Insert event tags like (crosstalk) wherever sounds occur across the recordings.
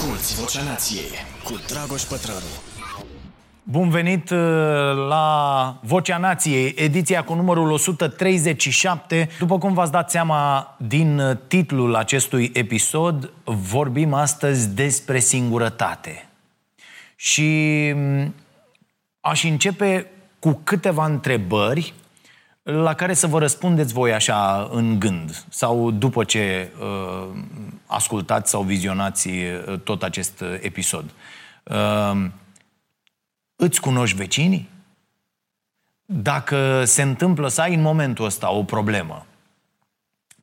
Asculți Vocea Nației cu Dragoș Pătrălu. Bun venit uh, la Vocea Nației, ediția cu numărul 137. După cum v-ați dat seama din uh, titlul acestui episod, vorbim astăzi despre singurătate. Și mm, aș începe cu câteva întrebări la care să vă răspundeți voi așa în gând sau după ce uh, ascultați sau vizionați uh, tot acest episod. Uh, îți cunoști vecinii? Dacă se întâmplă să ai în momentul ăsta o problemă,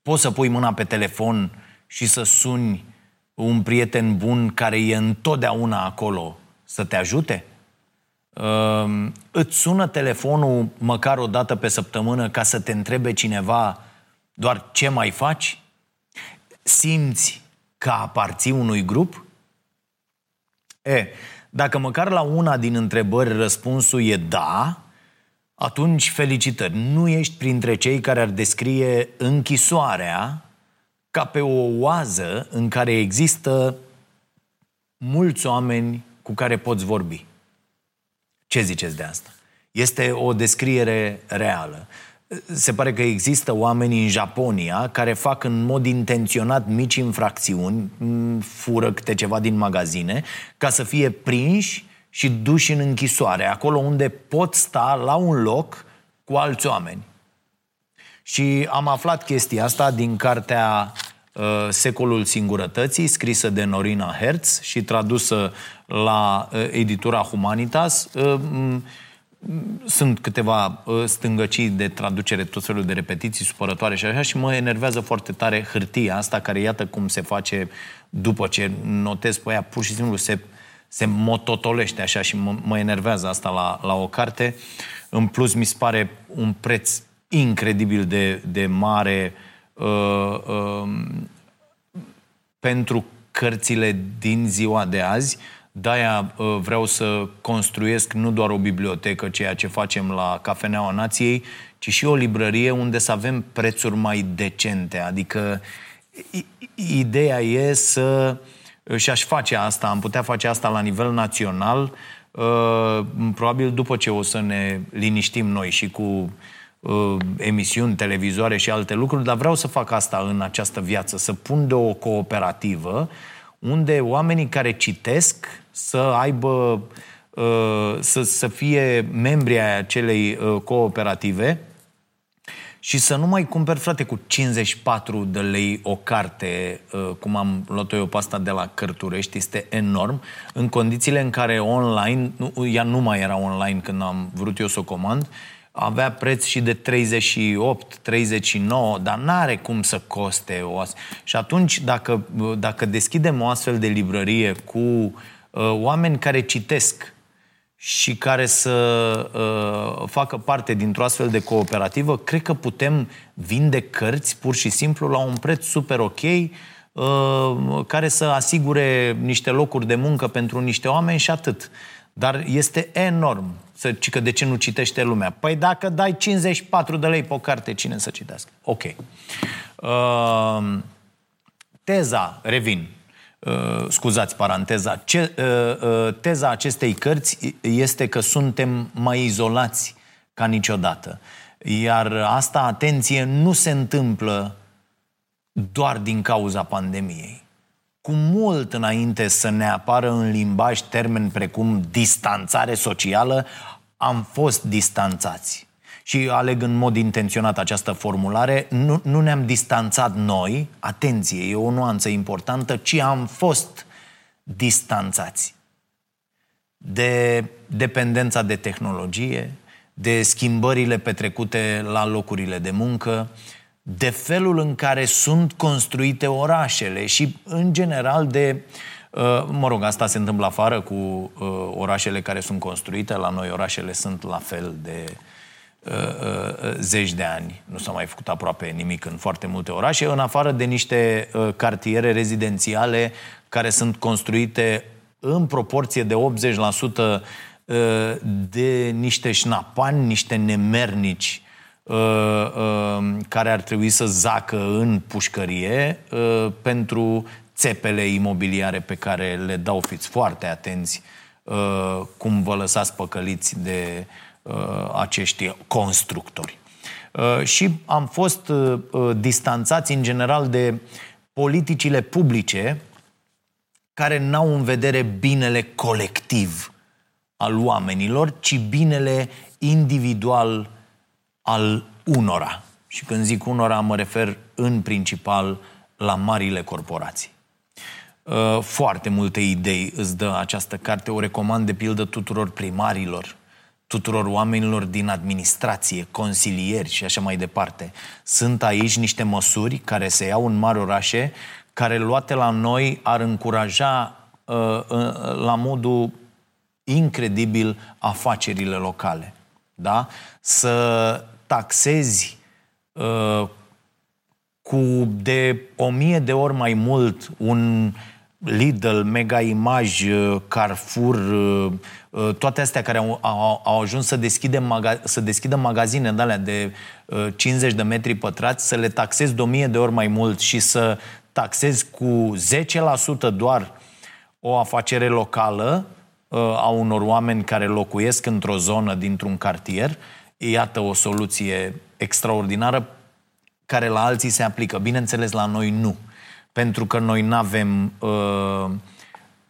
poți să pui mâna pe telefon și să suni un prieten bun care e întotdeauna acolo să te ajute? Uh, îți sună telefonul măcar o dată pe săptămână ca să te întrebe cineva doar ce mai faci? Simți că aparții unui grup? E, dacă măcar la una din întrebări răspunsul e da, atunci felicitări. Nu ești printre cei care ar descrie închisoarea ca pe o oază în care există mulți oameni cu care poți vorbi. Ce ziceți de asta? Este o descriere reală. Se pare că există oameni în Japonia care fac în mod intenționat mici infracțiuni, fură câte ceva din magazine, ca să fie prinși și duși în închisoare, acolo unde pot sta la un loc cu alți oameni. Și am aflat chestia asta din cartea uh, Secolul Singurătății, scrisă de Norina Hertz și tradusă la uh, editura Humanitas. Uh, sunt câteva uh, stângăcii de traducere, tot felul de repetiții supărătoare și așa și mă enervează foarte tare hârtia asta care iată cum se face după ce notez pe ea, pur și simplu se, se mototolește așa și mă, mă enervează asta la, la o carte. În plus mi se pare un preț incredibil de, de mare uh, uh, pentru cărțile din ziua de azi. De-aia uh, vreau să construiesc nu doar o bibliotecă, ceea ce facem la Cafeneaua Nației, ci și o librărie unde să avem prețuri mai decente. Adică ideea e să... Și aș face asta, am putea face asta la nivel național, uh, probabil după ce o să ne liniștim noi și cu uh, emisiuni, televizoare și alte lucruri, dar vreau să fac asta în această viață, să pun de o cooperativă unde oamenii care citesc să aibă, uh, să, să fie membri ai acelei uh, cooperative și să nu mai cumperi, frate, cu 54 de lei o carte, uh, cum am luat eu pe asta de la Cărturești, este enorm, în condițiile în care online, ea nu mai era online când am vrut eu să o comand, avea preț și de 38, 39, dar n-are cum să coste o astfel. Și atunci, dacă, dacă deschidem o astfel de librărie cu uh, oameni care citesc și care să uh, facă parte dintr-o astfel de cooperativă, cred că putem vinde cărți pur și simplu la un preț super ok, uh, care să asigure niște locuri de muncă pentru niște oameni și atât. Dar este enorm să zici că de ce nu citește lumea. Păi dacă dai 54 de lei pe o carte, cine să citească? Ok. Uh, teza, revin, uh, scuzați paranteza, ce, uh, uh, teza acestei cărți este că suntem mai izolați ca niciodată. Iar asta, atenție, nu se întâmplă doar din cauza pandemiei cu mult înainte să ne apară în limbaj termeni precum distanțare socială, am fost distanțați. Și aleg în mod intenționat această formulare, nu, nu ne-am distanțat noi, atenție, e o nuanță importantă, ci am fost distanțați de dependența de tehnologie, de schimbările petrecute la locurile de muncă, de felul în care sunt construite orașele și, în general, de. Uh, mă rog, asta se întâmplă afară cu uh, orașele care sunt construite. La noi orașele sunt la fel de uh, zeci de ani. Nu s-a mai făcut aproape nimic în foarte multe orașe, în afară de niște cartiere rezidențiale care sunt construite în proporție de 80% de niște șnapani, niște nemernici Uh, uh, care ar trebui să zacă în pușcărie uh, pentru țepele imobiliare pe care le dau, fiți foarte atenți uh, cum vă lăsați păcăliți de uh, acești constructori. Uh, și am fost uh, uh, distanțați în general de politicile publice care n-au în vedere binele colectiv al oamenilor, ci binele individual al unora. Și când zic unora, mă refer în principal la marile corporații. Uh, foarte multe idei îți dă această carte, o recomand de pildă tuturor primarilor, tuturor oamenilor din administrație, consilieri și așa mai departe. Sunt aici niște măsuri care se iau în mari orașe, care luate la noi ar încuraja uh, uh, la modul incredibil afacerile locale. Da? Să taxezi uh, cu de o mie de ori mai mult un Lidl, Mega Image, uh, Carrefour, uh, uh, toate astea care au, au, au ajuns să, deschide maga, să deschidă magazine de alea de 50 de metri pătrați, să le taxezi de o mie de ori mai mult și să taxezi cu 10% doar o afacere locală a unor oameni care locuiesc într-o zonă dintr-un cartier, iată o soluție extraordinară care la alții se aplică. Bineînțeles, la noi nu pentru că noi nu avem uh,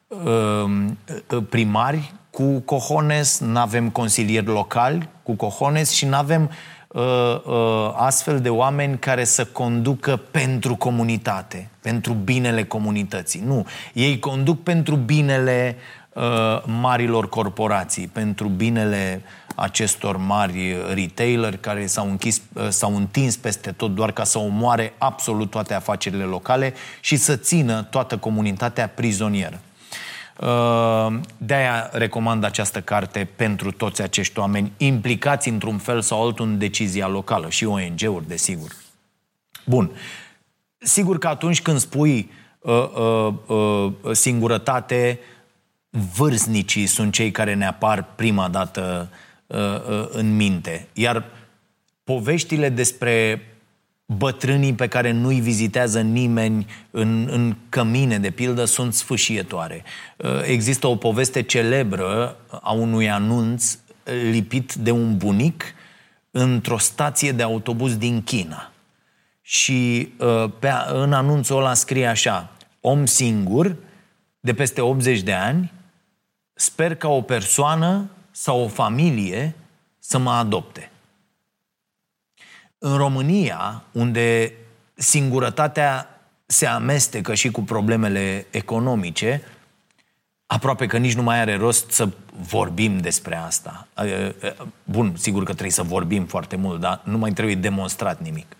uh, primari cu cojones, nu avem consilieri locali cu cojones și nu avem uh, uh, astfel de oameni care să conducă pentru comunitate, pentru binele comunității. Nu, ei conduc pentru binele uh, marilor corporații, pentru binele acestor mari retaileri care s-au, închis, s-au întins peste tot doar ca să omoare absolut toate afacerile locale și să țină toată comunitatea prizonieră. Uh, de-aia recomand această carte pentru toți acești oameni implicați într-un fel sau altul în decizia locală și ONG-uri, desigur. Bun. Sigur că atunci când spui uh, uh, uh, singurătate, vârstnicii sunt cei care ne apar prima dată uh, Uh, uh, în minte. Iar poveștile despre bătrânii pe care nu-i vizitează nimeni în, în cămine, de pildă, sunt sfâșietoare. Uh, există o poveste celebră a unui anunț lipit de un bunic într-o stație de autobuz din China. Și pe, în anunțul ăla scrie așa, om singur, de peste 80 de ani, sper ca o persoană sau o familie să mă adopte. În România, unde singurătatea se amestecă și cu problemele economice, aproape că nici nu mai are rost să vorbim despre asta. Bun, sigur că trebuie să vorbim foarte mult, dar nu mai trebuie demonstrat nimic.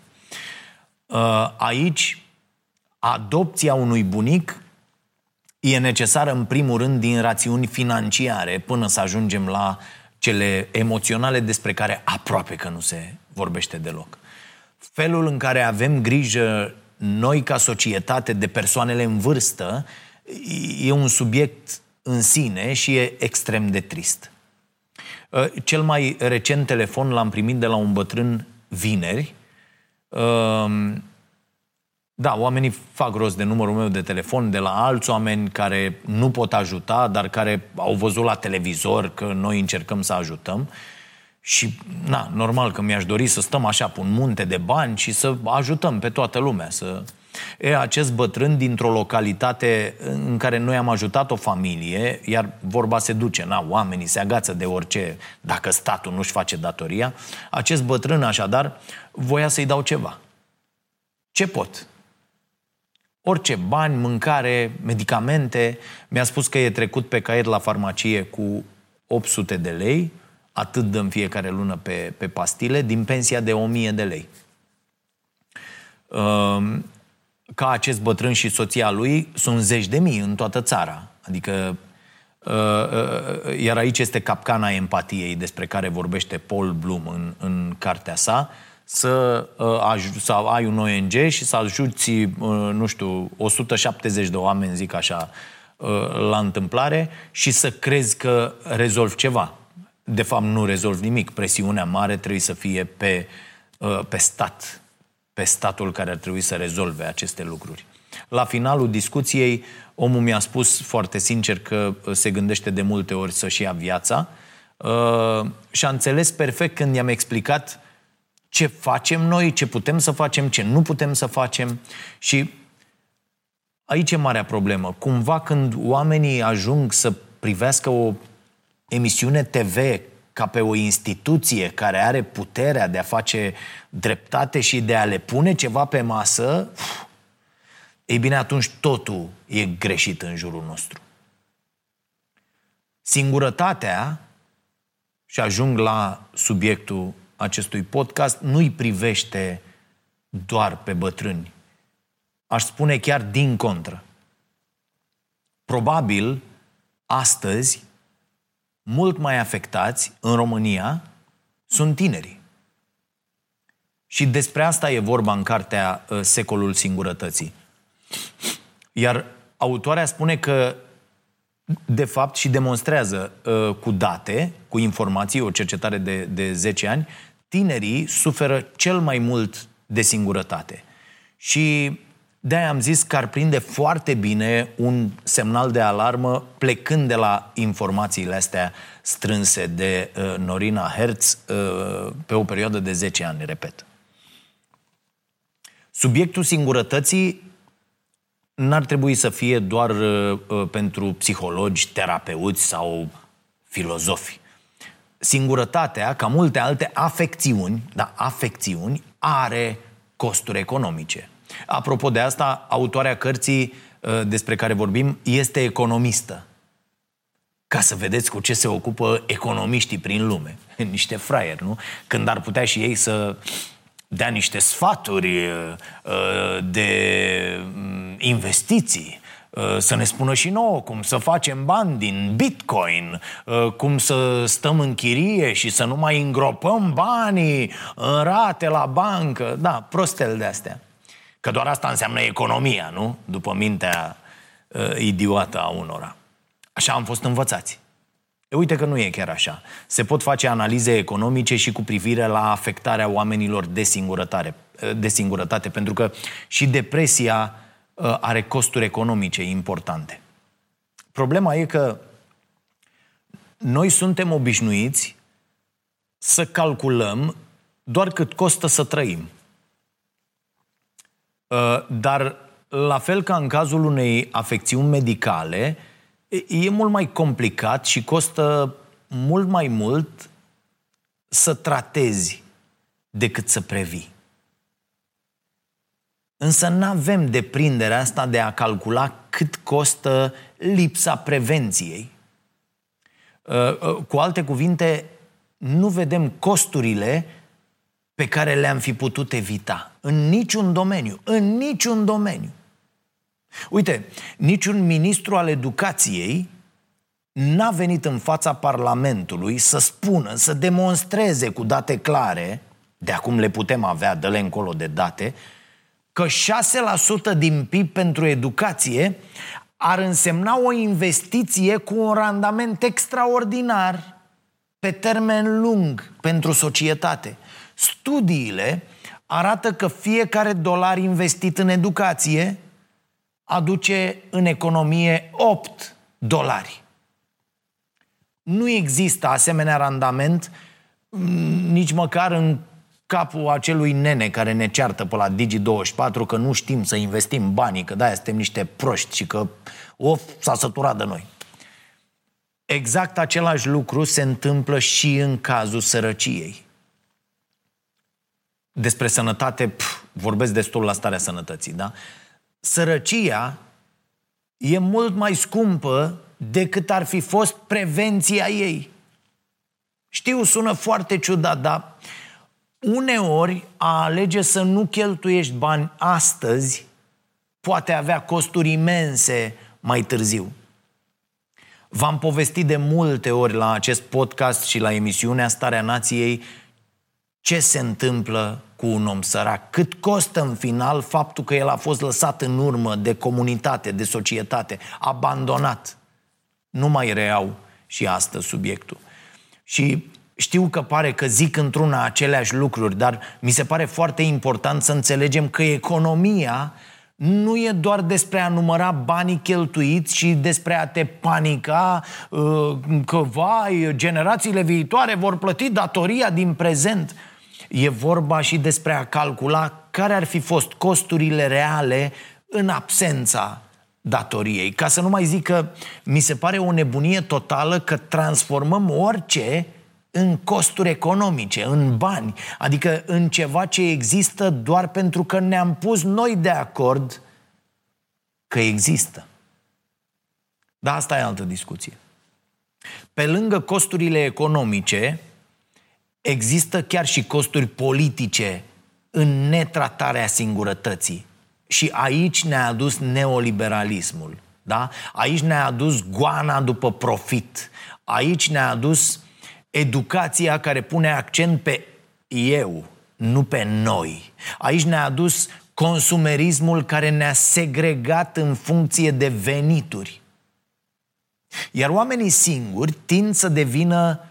Aici, adopția unui bunic e necesară în primul rând din rațiuni financiare până să ajungem la cele emoționale despre care aproape că nu se vorbește deloc. Felul în care avem grijă noi ca societate de persoanele în vârstă e un subiect în sine și e extrem de trist. Uh, cel mai recent telefon l-am primit de la un bătrân vineri uh, da, oamenii fac rost de numărul meu de telefon de la alți oameni care nu pot ajuta, dar care au văzut la televizor că noi încercăm să ajutăm. Și, na, normal că mi-aș dori să stăm așa pe un munte de bani și să ajutăm pe toată lumea. Să... E, acest bătrân dintr-o localitate în care noi am ajutat o familie, iar vorba se duce, na, oamenii se agață de orice, dacă statul nu-și face datoria, acest bătrân așadar voia să-i dau ceva. Ce pot? Orice bani, mâncare, medicamente. Mi-a spus că e trecut pe caiet la farmacie cu 800 de lei, atât dăm fiecare lună pe, pe pastile, din pensia de 1000 de lei. Ehm, ca acest bătrân și soția lui sunt zeci de mii în toată țara. Adică ehm, iar aici este capcana empatiei despre care vorbește Paul Bloom în, în cartea sa să, uh, să ai un ONG și să ajuți, uh, nu știu, 170 de oameni, zic așa, uh, la întâmplare și să crezi că rezolvi ceva. De fapt, nu rezolvi nimic. Presiunea mare trebuie să fie pe, pe stat, pe statul care ar trebui să rezolve aceste lucruri. La finalul discuției, omul mi-a spus foarte sincer că se gândește de multe ori să-și ia viața uh, și a înțeles perfect când i-am explicat ce facem noi, ce putem să facem, ce nu putem să facem și aici e marea problemă. Cumva când oamenii ajung să privească o emisiune TV ca pe o instituție care are puterea de a face dreptate și de a le pune ceva pe masă, ei bine, atunci totul e greșit în jurul nostru. Singurătatea, și ajung la subiectul acestui podcast, nu-i privește doar pe bătrâni. Aș spune chiar din contră. Probabil, astăzi, mult mai afectați în România sunt tinerii. Și despre asta e vorba în cartea uh, Secolul Singurătății. Iar autoarea spune că, de fapt, și demonstrează uh, cu date, cu informații, o cercetare de, de 10 ani, tinerii suferă cel mai mult de singurătate. Și de-aia am zis că ar prinde foarte bine un semnal de alarmă plecând de la informațiile astea strânse de uh, Norina Hertz uh, pe o perioadă de 10 ani, repet. Subiectul singurătății n-ar trebui să fie doar uh, uh pentru psihologi, terapeuți sau filozofi. Singurătatea, ca multe alte afecțiuni, da, afecțiuni, are costuri economice. Apropo de asta, autoarea cărții uh, despre care vorbim este economistă. Ca să vedeți cu ce se ocupă economiștii prin lume. (laughs) Niște fraieri, nu? Când ar putea și ei să dea niște sfaturi uh, de mm, investiții, uh, să ne spună și nouă cum să facem bani din bitcoin, cum să stăm în chirie și să nu mai îngropăm banii în rate la bancă. Da, prostel de astea. Că doar asta înseamnă economia, nu? După mintea uh, idiotă a unora. Așa am fost învățați. E, uite că nu e chiar așa. Se pot face analize economice și cu privire la afectarea oamenilor de singurătate, uh, de singurătate pentru că și depresia uh, are costuri economice importante. Problema e că noi suntem obișnuiți să calculăm doar cât costă să trăim. Uh, dar, la fel ca în cazul unei afecțiuni medicale, e mult mai complicat și costă mult mai mult să tratezi decât să previi. Însă nu avem deprinderea asta de a calcula cât costă lipsa prevenției. Uh, uh, cu alte cuvinte, nu vedem costurile pe care le-am fi putut evita. În niciun domeniu. În niciun domeniu. Uite, niciun ministru al educației n-a venit în fața Parlamentului să spună, să demonstreze cu date clare, de acum le putem avea, dă-le încolo de date, că 6% din PIB pentru educație ar însemna o investiție cu un randament extraordinar pe termen lung pentru societate. Studiile arată că fiecare dolar investit în educație aduce în economie 8 dolari. Nu există asemenea randament mm, nici măcar în capul acelui nene care ne ceartă pe la Digi24 că nu știm să investim banii, că de-aia suntem niște proști și că of, s-a săturat de noi. Exact același lucru se întâmplă și în cazul sărăciei despre sănătate, pf, vorbesc destul la starea sănătății, da? Sărăcia e mult mai scumpă decât ar fi fost prevenția ei. Știu, sună foarte ciudat, dar uneori a alege să nu cheltuiești bani astăzi poate avea costuri imense mai târziu. V-am povestit de multe ori la acest podcast și la emisiunea Starea Nației ce se întâmplă cu un om sărac, cât costă în final faptul că el a fost lăsat în urmă de comunitate, de societate, abandonat. Nu mai reau și astăzi subiectul. Și știu că pare că zic într-una aceleași lucruri, dar mi se pare foarte important să înțelegem că economia nu e doar despre a număra banii cheltuiți și despre a te panica uh, că, vai, generațiile viitoare vor plăti datoria din prezent. E vorba și despre a calcula care ar fi fost costurile reale în absența datoriei. Ca să nu mai zic că mi se pare o nebunie totală că transformăm orice în costuri economice, în bani, adică în ceva ce există doar pentru că ne-am pus noi de acord că există. Dar asta e altă discuție. Pe lângă costurile economice, există chiar și costuri politice în netratarea singurătății. Și aici ne-a adus neoliberalismul. Da? Aici ne-a adus goana după profit. Aici ne-a adus educația care pune accent pe eu, nu pe noi. Aici ne-a adus consumerismul care ne-a segregat în funcție de venituri. Iar oamenii singuri tind să devină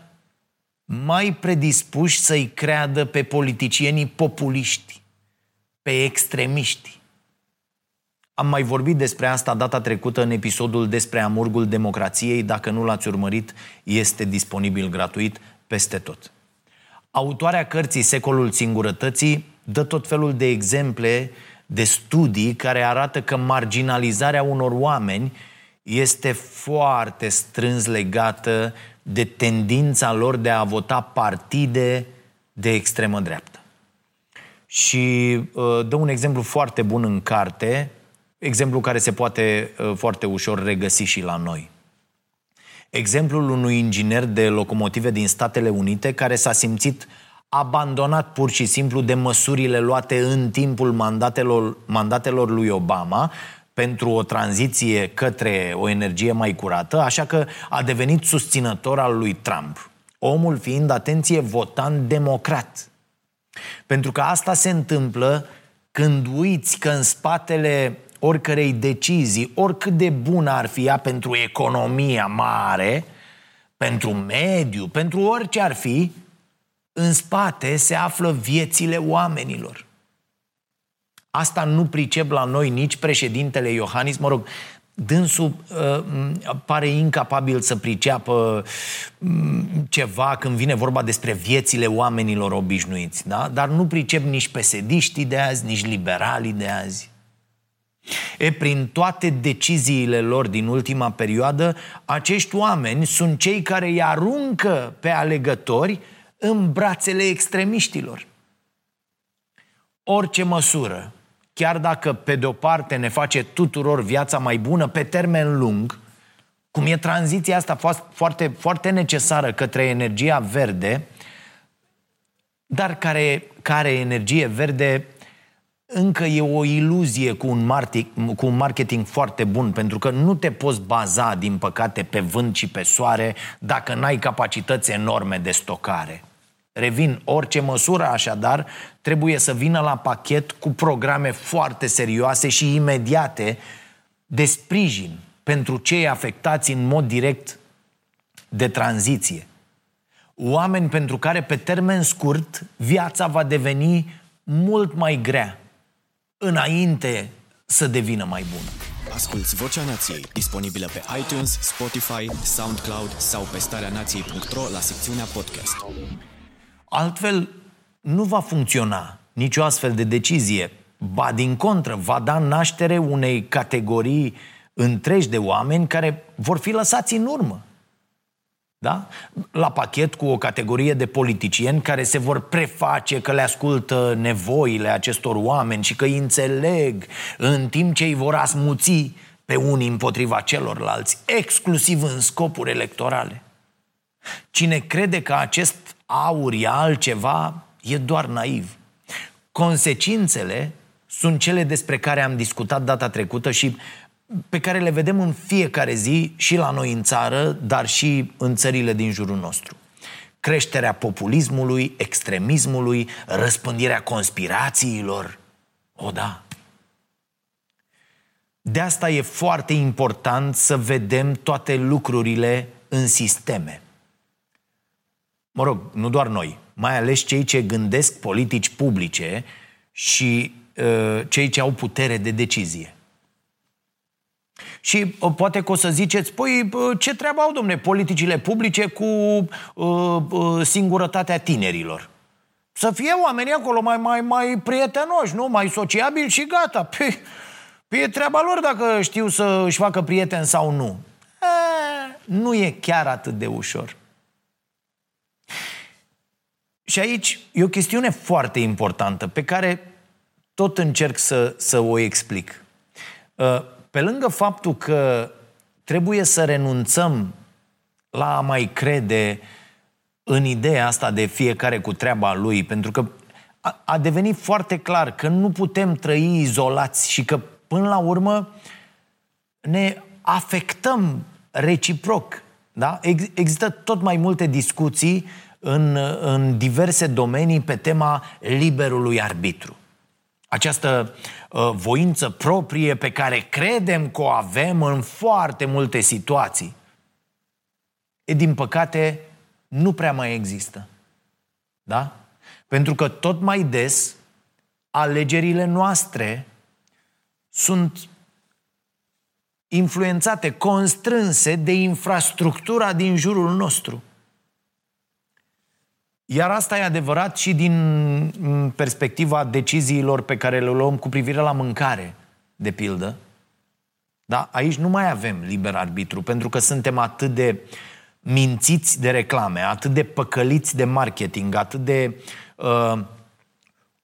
mai predispuși să-i creadă pe politicienii populiști, pe extremiști. Am mai vorbit despre asta data trecută în episodul despre amurgul democrației. Dacă nu l-ați urmărit, este disponibil gratuit peste tot. Autoarea cărții Secolul Singurătății dă tot felul de exemple de studii care arată că marginalizarea unor oameni este foarte strâns legată de tendința lor de a vota partide de extremă dreaptă. Și uh, dă un exemplu foarte bun în carte, exemplu care se poate uh, foarte ușor regăsi și la noi. Exemplul unui inginer de locomotive din Statele Unite care s-a simțit abandonat pur și simplu de măsurile luate în timpul mandatelor, mandatelor lui Obama pentru o tranziție către o energie mai curată, așa că a devenit susținător al lui Trump. Omul fiind, atenție, votant democrat. Pentru că asta se întâmplă când uiți că în spatele oricărei decizii, oricât de bună ar fi ea pentru economia mare, pentru mediu, pentru orice ar fi, în spate se află viețile oamenilor. Asta nu pricep la noi nici președintele Iohannis, mă rog, dânsul uh, pare incapabil să priceapă uh, ceva când vine vorba despre viețile oamenilor obișnuiți, da? dar nu pricep nici pesediștii de azi, nici liberalii de azi. E, prin toate deciziile lor din ultima perioadă, acești oameni sunt cei care îi aruncă pe alegători în brațele extremiștilor. Orice măsură, chiar dacă pe de-o parte ne face tuturor viața mai bună pe termen lung, cum e tranziția asta foarte, foarte necesară către energia verde, dar care, care energie verde încă e o iluzie cu un, marketing, cu un marketing foarte bun, pentru că nu te poți baza, din păcate, pe vânt și pe soare dacă n-ai capacități enorme de stocare. Revin, orice măsură așadar trebuie să vină la pachet cu programe foarte serioase și imediate de sprijin pentru cei afectați în mod direct de tranziție. Oameni pentru care pe termen scurt viața va deveni mult mai grea înainte să devină mai bună. Asculți Vocea Nației, disponibilă pe iTunes, Spotify, SoundCloud sau pe starea nației.ro la secțiunea podcast. Altfel, nu va funcționa nicio astfel de decizie. Ba din contră, va da naștere unei categorii întregi de oameni care vor fi lăsați în urmă. Da? La pachet cu o categorie de politicieni care se vor preface că le ascultă nevoile acestor oameni și că îi înțeleg în timp ce îi vor asmuți pe unii împotriva celorlalți, exclusiv în scopuri electorale. Cine crede că acest aur e altceva, e doar naiv. Consecințele sunt cele despre care am discutat data trecută și pe care le vedem în fiecare zi și la noi în țară, dar și în țările din jurul nostru. Creșterea populismului, extremismului, răspândirea conspirațiilor. O, da. De asta e foarte important să vedem toate lucrurile în sisteme. Mă rog, nu doar noi, mai ales cei ce gândesc politici publice și cei ce au putere de decizie. Și uh, poate că o să ziceți, păi ce treabă au, domne, politicile publice cu uh, uh, singurătatea tinerilor? Să fie oamenii acolo mai, mai, mai prietenoși, nu? Mai sociabili și gata. Păi, păi e treaba lor dacă știu să își facă prieten sau nu. E, nu e chiar atât de ușor. Și aici e o chestiune foarte importantă pe care tot încerc să, să o explic. Uh, pe lângă faptul că trebuie să renunțăm la a mai crede în ideea asta de fiecare cu treaba lui, pentru că a, a devenit foarte clar că nu putem trăi izolați și că până la urmă ne afectăm reciproc. Da? Ex- există tot mai multe discuții în, în diverse domenii pe tema liberului arbitru. Această uh, voință proprie pe care credem că o avem în foarte multe situații, e din păcate nu prea mai există. Da? Pentru că tot mai des alegerile noastre sunt influențate, constrânse de infrastructura din jurul nostru. Iar asta e adevărat și din mm, perspectiva deciziilor pe care le luăm cu privire la mâncare, de pildă. Da? Aici nu mai avem liber arbitru, pentru că suntem atât de mințiți de reclame, atât de păcăliți de marketing, atât de uh,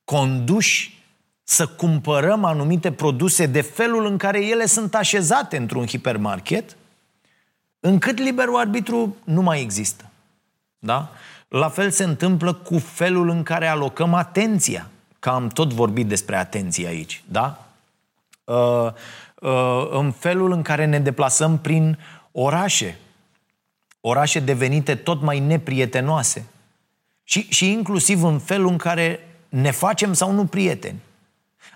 conduși să cumpărăm anumite produse de felul în care ele sunt așezate într-un hipermarket, încât liberul arbitru nu mai există. Da? La fel se întâmplă cu felul în care alocăm atenția. Că am tot vorbit despre atenție aici, da? Uh, uh, în felul în care ne deplasăm prin orașe. Orașe devenite tot mai neprietenoase. Și, și inclusiv în felul în care ne facem sau nu prieteni.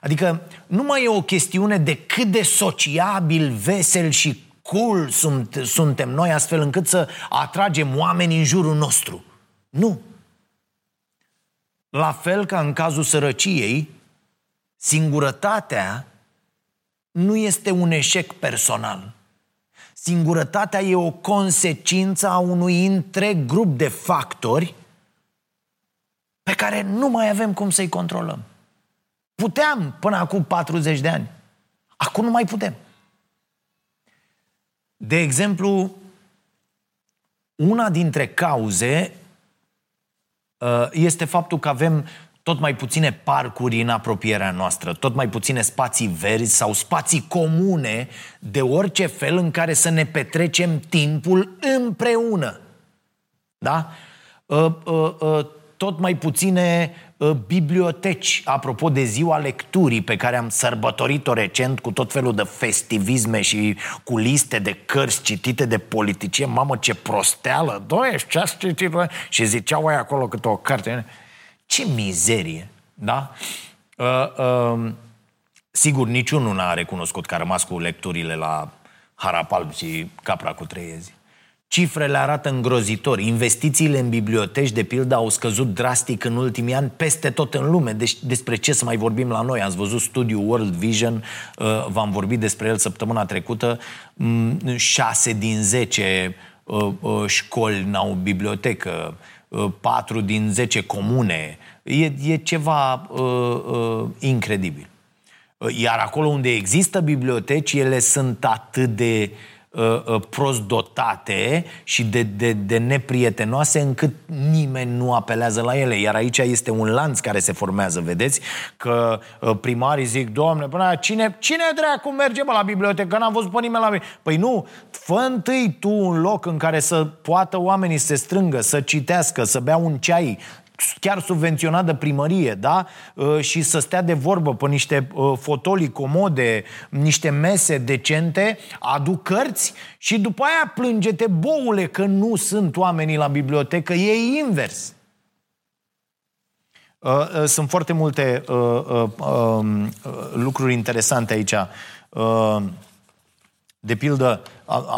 Adică nu mai e o chestiune de cât de sociabil, vesel și cool sunt, suntem noi astfel încât să atragem oameni în jurul nostru. Nu. La fel ca în cazul sărăciei, singurătatea nu este un eșec personal. Singurătatea e o consecință a unui întreg grup de factori pe care nu mai avem cum să-i controlăm. Puteam până acum 40 de ani. Acum nu mai putem. De exemplu, una dintre cauze Uh, este faptul că avem tot mai puține parcuri în apropierea noastră, tot mai puține spații verzi sau spații comune de orice fel în care să ne petrecem timpul împreună. Da? Uh, uh, tot mai puține uh, biblioteci, apropo de ziua lecturii pe care am sărbătorit-o recent cu tot felul de festivisme și cu liste de cărți citite de politicieni. Mamă, ce prosteală! Doie, ce ați citit? Și ziceau aia acolo câte o carte. Ce mizerie! Da? Uh, uh, sigur, niciunul n-a recunoscut că a rămas cu lecturile la Harapalb și Capra cu treiezi. Cifrele arată îngrozitor. Investițiile în biblioteci, de pildă, au scăzut drastic în ultimii ani peste tot în lume. Deci despre ce să mai vorbim la noi? Ați văzut studiul World Vision, uh, v-am vorbit despre el săptămâna trecută. 6 mm, din 10 uh, uh, școli n-au bibliotecă, 4 din 10 comune. E, e ceva uh, uh, incredibil. Iar acolo unde există biblioteci, ele sunt atât de uh, Uh, uh, prost dotate și de, de, de neprietenoase încât nimeni nu apelează la ele. Iar aici este un lanț care se formează, vedeți? Că uh, primarii zic, Doamne, până cine, cine dracu merge mă, la bibliotecă? N-am văzut pe nimeni la bibliotecă. Păi nu, fă întâi tu un loc în care să poată oamenii să se strângă, să citească, să bea un ceai, chiar subvenționat de primărie, da? Uh, și să stea de vorbă pe niște uh, fotolii comode, niște mese decente, aduc cărți și după aia plângete boule că nu sunt oamenii la bibliotecă, e invers. Uh, sunt foarte multe um, lucruri interesante aici. De pildă,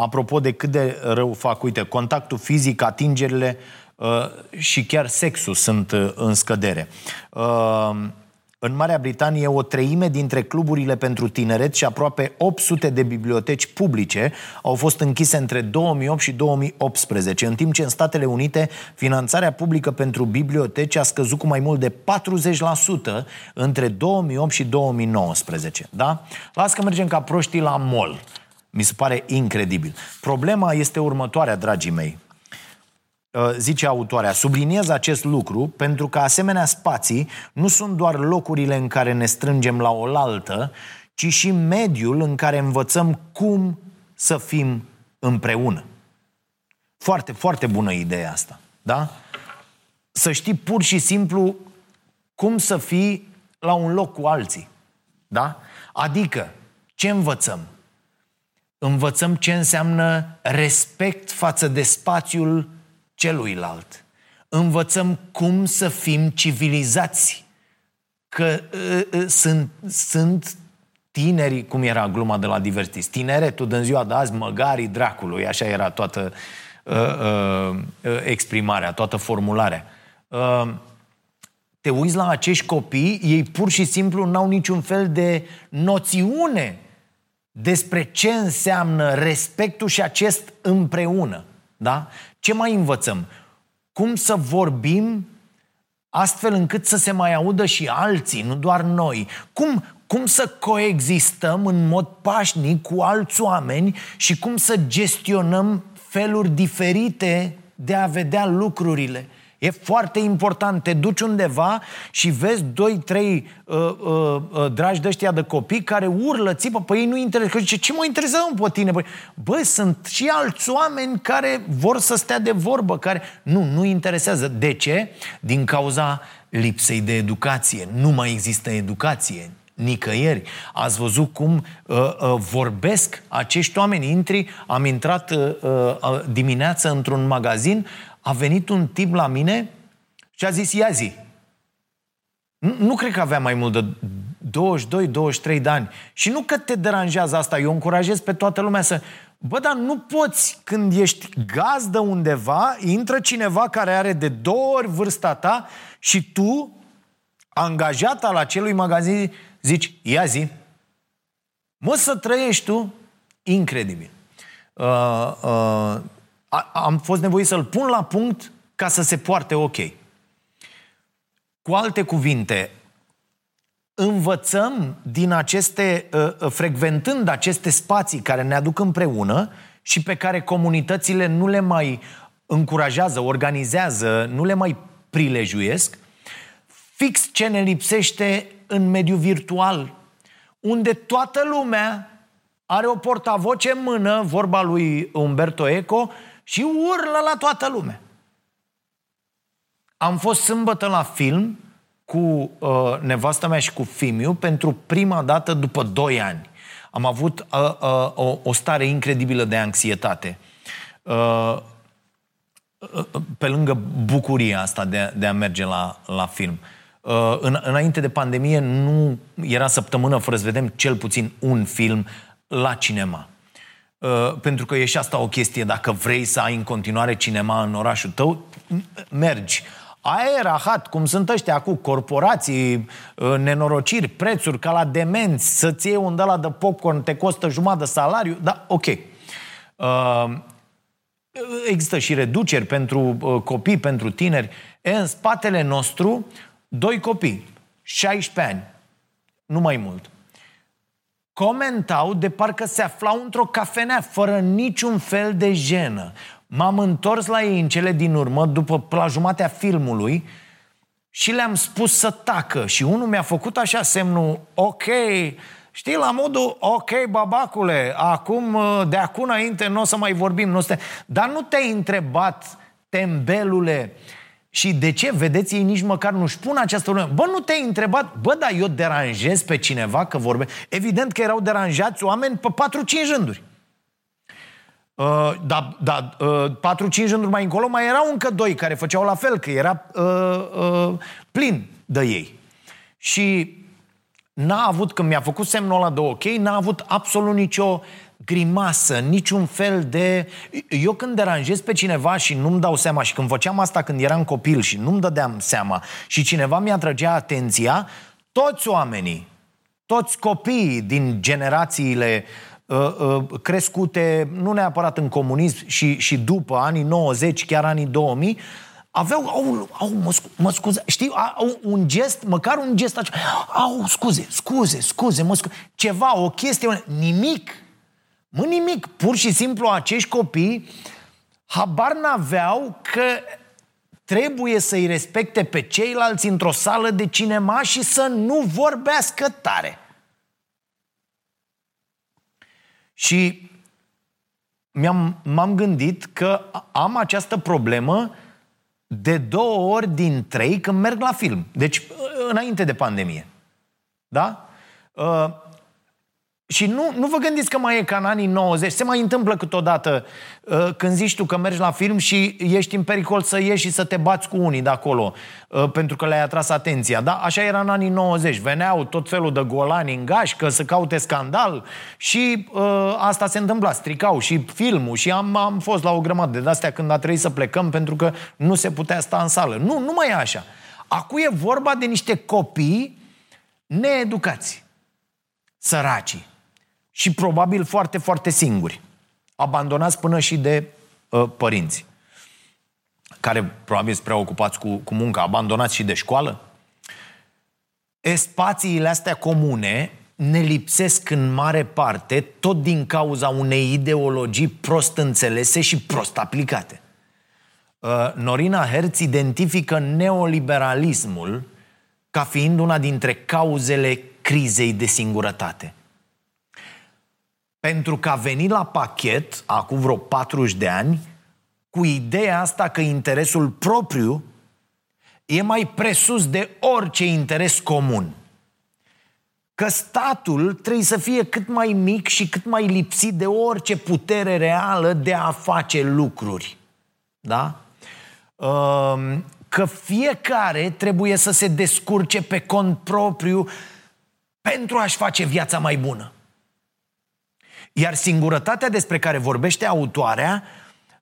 apropo de cât de rău fac, uite, contactul fizic, atingerile, Uh, și chiar sexul sunt uh, în scădere. Uh, În Marea Britanie, o treime dintre cluburile pentru tineret și aproape 800 de biblioteci publice au fost închise între 2008 și 2018, în timp ce în Statele Unite finanțarea publică pentru biblioteci a scăzut cu mai mult de 40% între 2008 și 2019. Da? Las că mergem ca proștii la mall. Mi se pare incredibil. Problema este următoarea, dragii mei. Uh, zice autoarea, subliniez acest lucru pentru că asemenea spații nu sunt doar locurile în care ne strângem la oaltă, ci și mediul în care învățăm cum să fim împreună. Foarte, foarte bună ideea asta. Da? Să știi pur și simplu cum să fii la un loc cu alții. Da? Adică, ce învățăm? Învățăm ce înseamnă respect față de spațiul celuilalt. Învățăm cum să fim civilizați. Că uh, uh, sunt, sunt tineri, cum era gluma de la Divertis, tineretul din ziua de azi, măgarii dracului, așa era toată uh, uh, uh, exprimarea, toată formularea. Uh, te uiți la acești copii, ei pur și simplu n-au niciun fel de noțiune despre ce înseamnă respectul și acest împreună. Da? Ce mai învățăm? Cum să vorbim astfel încât să se mai audă și alții, nu doar noi. Cum, cum să coexistăm în mod pașnic cu alți oameni și cum să gestionăm feluri diferite de a vedea lucrurile. E foarte important. Te duci undeva și vezi doi, trei uh, uh, uh, dragi de ăștia de copii care urlă, țipă, pe ei nu interesează. Că zice, ce mă interesează pe tine? Băi, bă, sunt și alți oameni care vor să stea de vorbă, care... Nu, nu interesează. De ce? Din cauza lipsei de educație. Nu mai există educație nicăieri. Ați văzut cum uh, uh, vorbesc acești oameni. Intri, am intrat uh, uh, dimineața într-un magazin, a venit un tip la mine și a zis, ia zi. Nu, nu cred că avea mai mult de 22-23 de ani. Și nu că te deranjează asta, eu încurajez pe toată lumea să... Bă, dar nu poți, când ești gazdă undeva, intră cineva care are de două ori vârsta ta și tu, angajat al acelui magazin, zici, ia zi. Mă, să trăiești tu, incredibil. Uh, uh, am fost nevoit să-l pun la punct ca să se poarte ok. Cu alte cuvinte, învățăm din aceste, uh, uh, frecventând aceste spații care ne aduc împreună și pe care comunitățile nu le mai încurajează, organizează, nu le mai prilejuiesc, fix ce ne lipsește în mediul virtual, unde toată lumea are o portavoce în mână, vorba lui Umberto Eco, și urlă la toată lumea. Am fost sâmbătă la film cu uh, nevastă mea și cu Fimiu pentru prima dată după 2 ani. Am avut uh, uh, o, o stare incredibilă de anxietate. Uh, uh, pe lângă bucuria asta de, de a merge la, la film. Uh, în, înainte de pandemie nu era săptămână fără să vedem cel puțin un film la cinema. Uh, pentru că e și asta o chestie, dacă vrei să ai în continuare cinema în orașul tău, mergi. Aia rahat, cum sunt ăștia cu corporații, uh, nenorociri, prețuri ca la demenți, să-ți iei un la de popcorn, te costă jumătate de salariu, da, ok. Uh, există și reduceri pentru uh, copii, pentru tineri. E, în spatele nostru, doi copii, 16 ani, nu mai mult comentau de parcă se aflau într-o cafenea, fără niciun fel de jenă. M-am întors la ei în cele din urmă, după la jumatea filmului, și le-am spus să tacă. Și unul mi-a făcut așa semnul, ok, știi, la modul, ok, babacule, acum, de acum înainte nu o să mai vorbim, nu o să te... Dar nu te-ai întrebat, tembelule, uh, și de ce? Vedeți, ei nici măcar nu-și pun această problemă. Bă, nu te-ai întrebat, bă, dar eu deranjez pe cineva că vorbe. Evident că erau deranjați oameni pe 4-5 rânduri. Uh, da, da, uh, 4-5 rânduri mai încolo mai erau încă doi care făceau la fel, că era uh, uh, plin de ei. Și n-a avut, când mi-a făcut semnul ăla de ok, n-a avut absolut nicio grimasă, niciun fel de... Eu când deranjez pe cineva și nu-mi dau seama și când făceam asta când eram copil și nu-mi dădeam seama și cineva mi-a trăgea atenția, toți oamenii, toți copiii din generațiile uh, uh, crescute, nu neapărat în comunism și, și după anii 90, chiar anii 2000, aveau, au, au mă, scu- mă scuze, știi, au un gest, măcar un gest, au, scuze, scuze, scuze, mă scuze, ceva, o chestie, nimic, mă, nimic, pur și simplu acești copii habar n-aveau că trebuie să-i respecte pe ceilalți într-o sală de cinema și să nu vorbească tare. Și mi-am, m-am gândit că am această problemă de două ori din trei când merg la film. Deci, înainte de pandemie. Da? Uh, și nu, nu vă gândiți că mai e ca în anii 90. Se mai întâmplă câteodată uh, când zici tu că mergi la film și ești în pericol să ieși și să te bați cu unii de acolo uh, pentru că le-ai atras atenția. Da? Așa era în anii 90. Veneau tot felul de golani în gașcă să caute scandal și uh, asta se întâmpla. Stricau și filmul și am, am fost la o grămadă de astea când a trebuit să plecăm pentru că nu se putea sta în sală. Nu, nu mai e așa. Acum e vorba de niște copii needucați, săracii și probabil foarte, foarte singuri. Abandonați până și de uh, părinți, care probabil sunt preocupați cu, cu munca, abandonați și de școală. E, spațiile astea comune ne lipsesc în mare parte tot din cauza unei ideologii prost înțelese și prost aplicate. Uh, Norina Herț identifică neoliberalismul ca fiind una dintre cauzele crizei de singurătate. Pentru că a venit la pachet, acum vreo 40 de ani, cu ideea asta că interesul propriu e mai presus de orice interes comun. Că statul trebuie să fie cât mai mic și cât mai lipsit de orice putere reală de a face lucruri. Da? Ehm, că fiecare trebuie să se descurce pe cont propriu pentru a-și face viața mai bună. Iar singurătatea despre care vorbește autoarea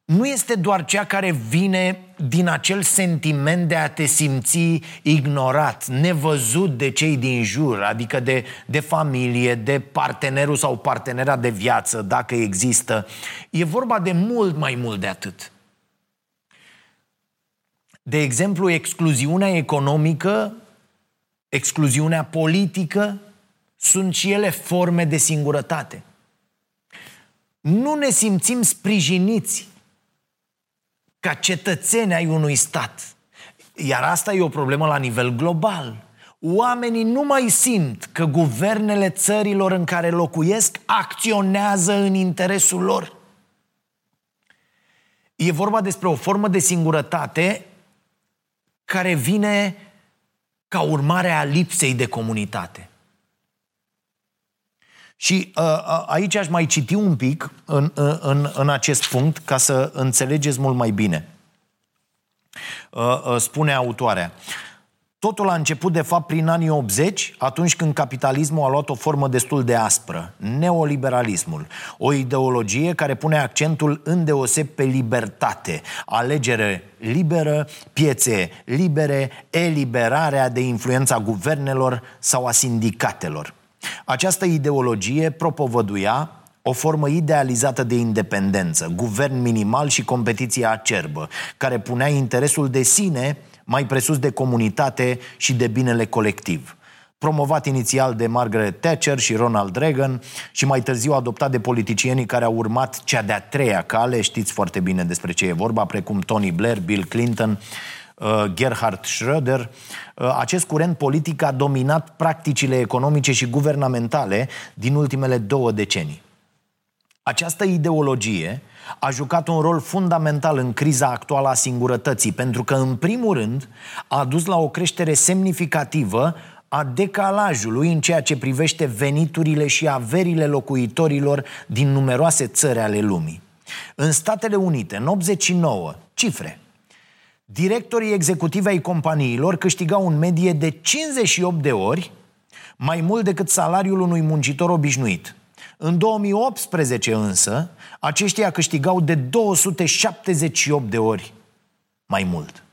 nu este doar cea care vine din acel sentiment de a te simți ignorat, nevăzut de cei din jur, adică de, de familie, de partenerul sau partenera de viață, dacă există. E vorba de mult mai mult de atât. De exemplu, excluziunea economică, excluziunea politică, sunt și ele forme de singurătate nu ne simțim sprijiniți ca cetățeni ai unui stat. Iar asta e o problemă la nivel global. Oamenii nu mai simt că guvernele țărilor în care locuiesc acționează în interesul lor. E vorba despre o formă de singurătate care vine ca urmare a lipsei de comunitate. Și uh, uh, aici aș mai citi un pic în, uh, în, în acest punct ca să înțelegeți mult mai bine. Uh, uh, spune autoarea. Totul a început, de fapt, prin anii 80, atunci când capitalismul a luat o formă destul de aspră, neoliberalismul. O ideologie care pune accentul îndeoseb pe libertate, alegere liberă, piețe libere, eliberarea de influența guvernelor sau a sindicatelor. Această ideologie propovăduia o formă idealizată de independență, guvern minimal și competiție acerbă, care punea interesul de sine mai presus de comunitate și de binele colectiv. Promovat inițial de Margaret Thatcher și Ronald Reagan și mai târziu adoptat de politicienii care au urmat cea de-a treia cale, știți foarte bine despre ce e vorba, precum Tony Blair, Bill Clinton Uh, Gerhard Schröder, uh, acest curent politic a dominat practicile economice și guvernamentale din ultimele două decenii. Această ideologie a jucat un rol fundamental în criza actuală a singurătății, pentru că, în primul rând, a dus la o creștere semnificativă a decalajului în ceea ce privește veniturile și averile locuitorilor din numeroase țări ale lumii. În Statele Unite, în 89, cifre, directorii executivi ai companiilor câștigau în medie de 58 de ori mai mult decât salariul unui muncitor obișnuit. În 2018 însă, aceștia câștigau de 278 de ori mai mult.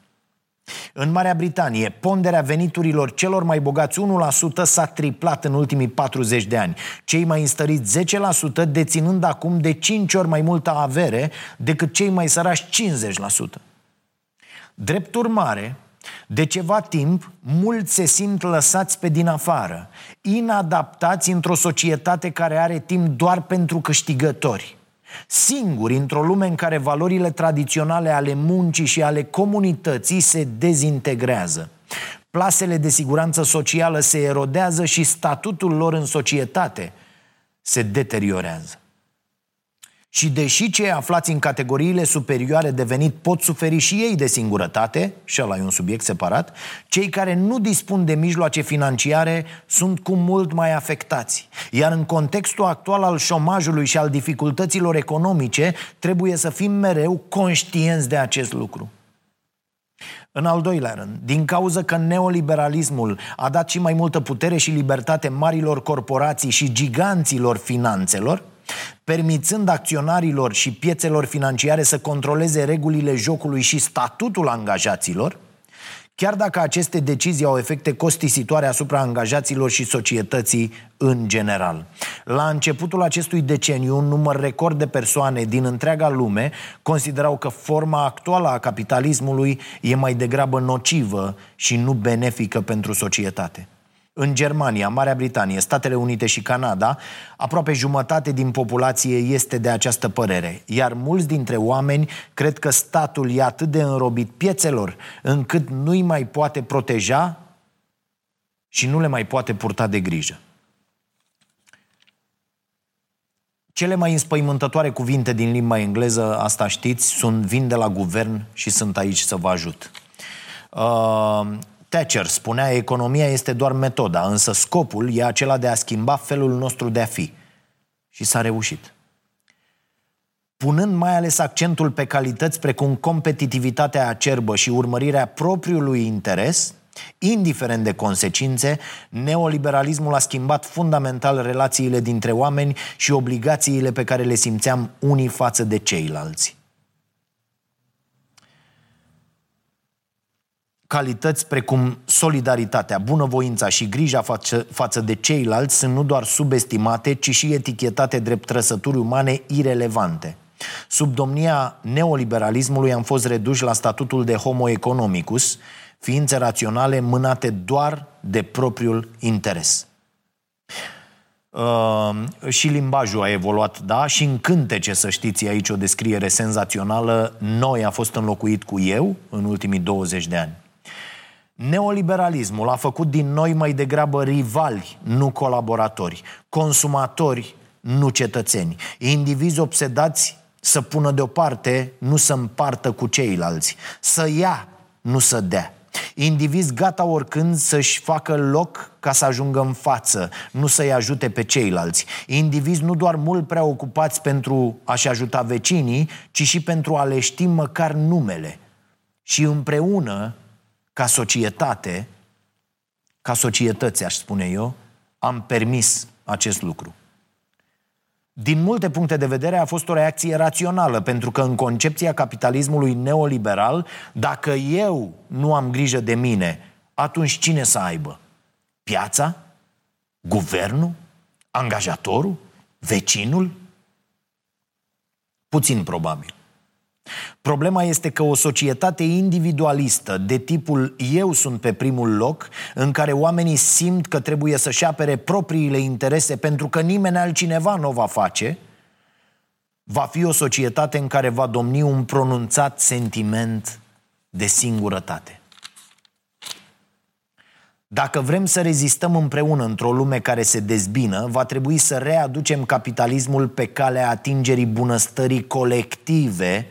În Marea Britanie, ponderea veniturilor celor mai bogați 1% s-a triplat în ultimii 40 de ani. Cei mai înstăriți 10% deținând acum de 5 ori mai multă avere decât cei mai sărași 50%. Drept urmare, de ceva timp, mulți se simt lăsați pe din afară, inadaptați într-o societate care are timp doar pentru câștigători. Singuri într-o lume în care valorile tradiționale ale muncii și ale comunității se dezintegrează. Plasele de siguranță socială se erodează și statutul lor în societate se deteriorează. Și deși cei aflați în categoriile superioare de venit pot suferi și ei de singurătate, și ăla e un subiect separat, cei care nu dispun de mijloace financiare sunt cu mult mai afectați. Iar în contextul actual al șomajului și al dificultăților economice, trebuie să fim mereu conștienți de acest lucru. În al doilea rând, din cauza că neoliberalismul a dat și mai multă putere și libertate marilor corporații și giganților finanțelor, permițând acționarilor și piețelor financiare să controleze regulile jocului și statutul angajaților, chiar dacă aceste decizii au efecte costisitoare asupra angajaților și societății în general. La începutul acestui deceniu, un număr record de persoane din întreaga lume considerau că forma actuală a capitalismului e mai degrabă nocivă și nu benefică pentru societate. În Germania, Marea Britanie, Statele Unite și Canada, aproape jumătate din populație este de această părere, iar mulți dintre oameni cred că statul e atât de înrobit piețelor încât nu-i mai poate proteja și nu le mai poate purta de grijă. Cele mai înspăimântătoare cuvinte din limba engleză, asta știți, sunt vin de la guvern și sunt aici să vă ajut. Uh, Thatcher spunea, economia este doar metoda, însă scopul e acela de a schimba felul nostru de a fi. Și s-a reușit. Punând mai ales accentul pe calități precum competitivitatea acerbă și urmărirea propriului interes, indiferent de consecințe, neoliberalismul a schimbat fundamental relațiile dintre oameni și obligațiile pe care le simțeam unii față de ceilalți. Calități precum solidaritatea, bunăvoința și grija față, față de ceilalți sunt nu doar subestimate, ci și etichetate drept trăsături umane irelevante. Sub domnia neoliberalismului am fost reduși la statutul de homo economicus, ființe raționale mânate doar de propriul interes. Uh, și limbajul a evoluat, da, și în cântece, să știți, aici o descriere senzațională, noi a fost înlocuit cu eu în ultimii 20 de ani. Neoliberalismul a făcut din noi mai degrabă rivali, nu colaboratori, consumatori, nu cetățeni, indivizi obsedați să pună deoparte, nu să împartă cu ceilalți, să ia, nu să dea. Indivizi gata oricând să-și facă loc ca să ajungă în față, nu să-i ajute pe ceilalți. Indivizi nu doar mult prea ocupați pentru a-și ajuta vecinii, ci și pentru a le ști măcar numele. Și împreună ca societate, ca societăți, aș spune eu, am permis acest lucru. Din multe puncte de vedere a fost o reacție rațională, pentru că în concepția capitalismului neoliberal, dacă eu nu am grijă de mine, atunci cine să aibă? Piața? Guvernul? Angajatorul? Vecinul? Puțin probabil. Problema este că o societate individualistă, de tipul eu sunt pe primul loc, în care oamenii simt că trebuie să-și apere propriile interese pentru că nimeni altcineva nu o va face, va fi o societate în care va domni un pronunțat sentiment de singurătate. Dacă vrem să rezistăm împreună într-o lume care se dezbină, va trebui să readucem capitalismul pe calea atingerii bunăstării colective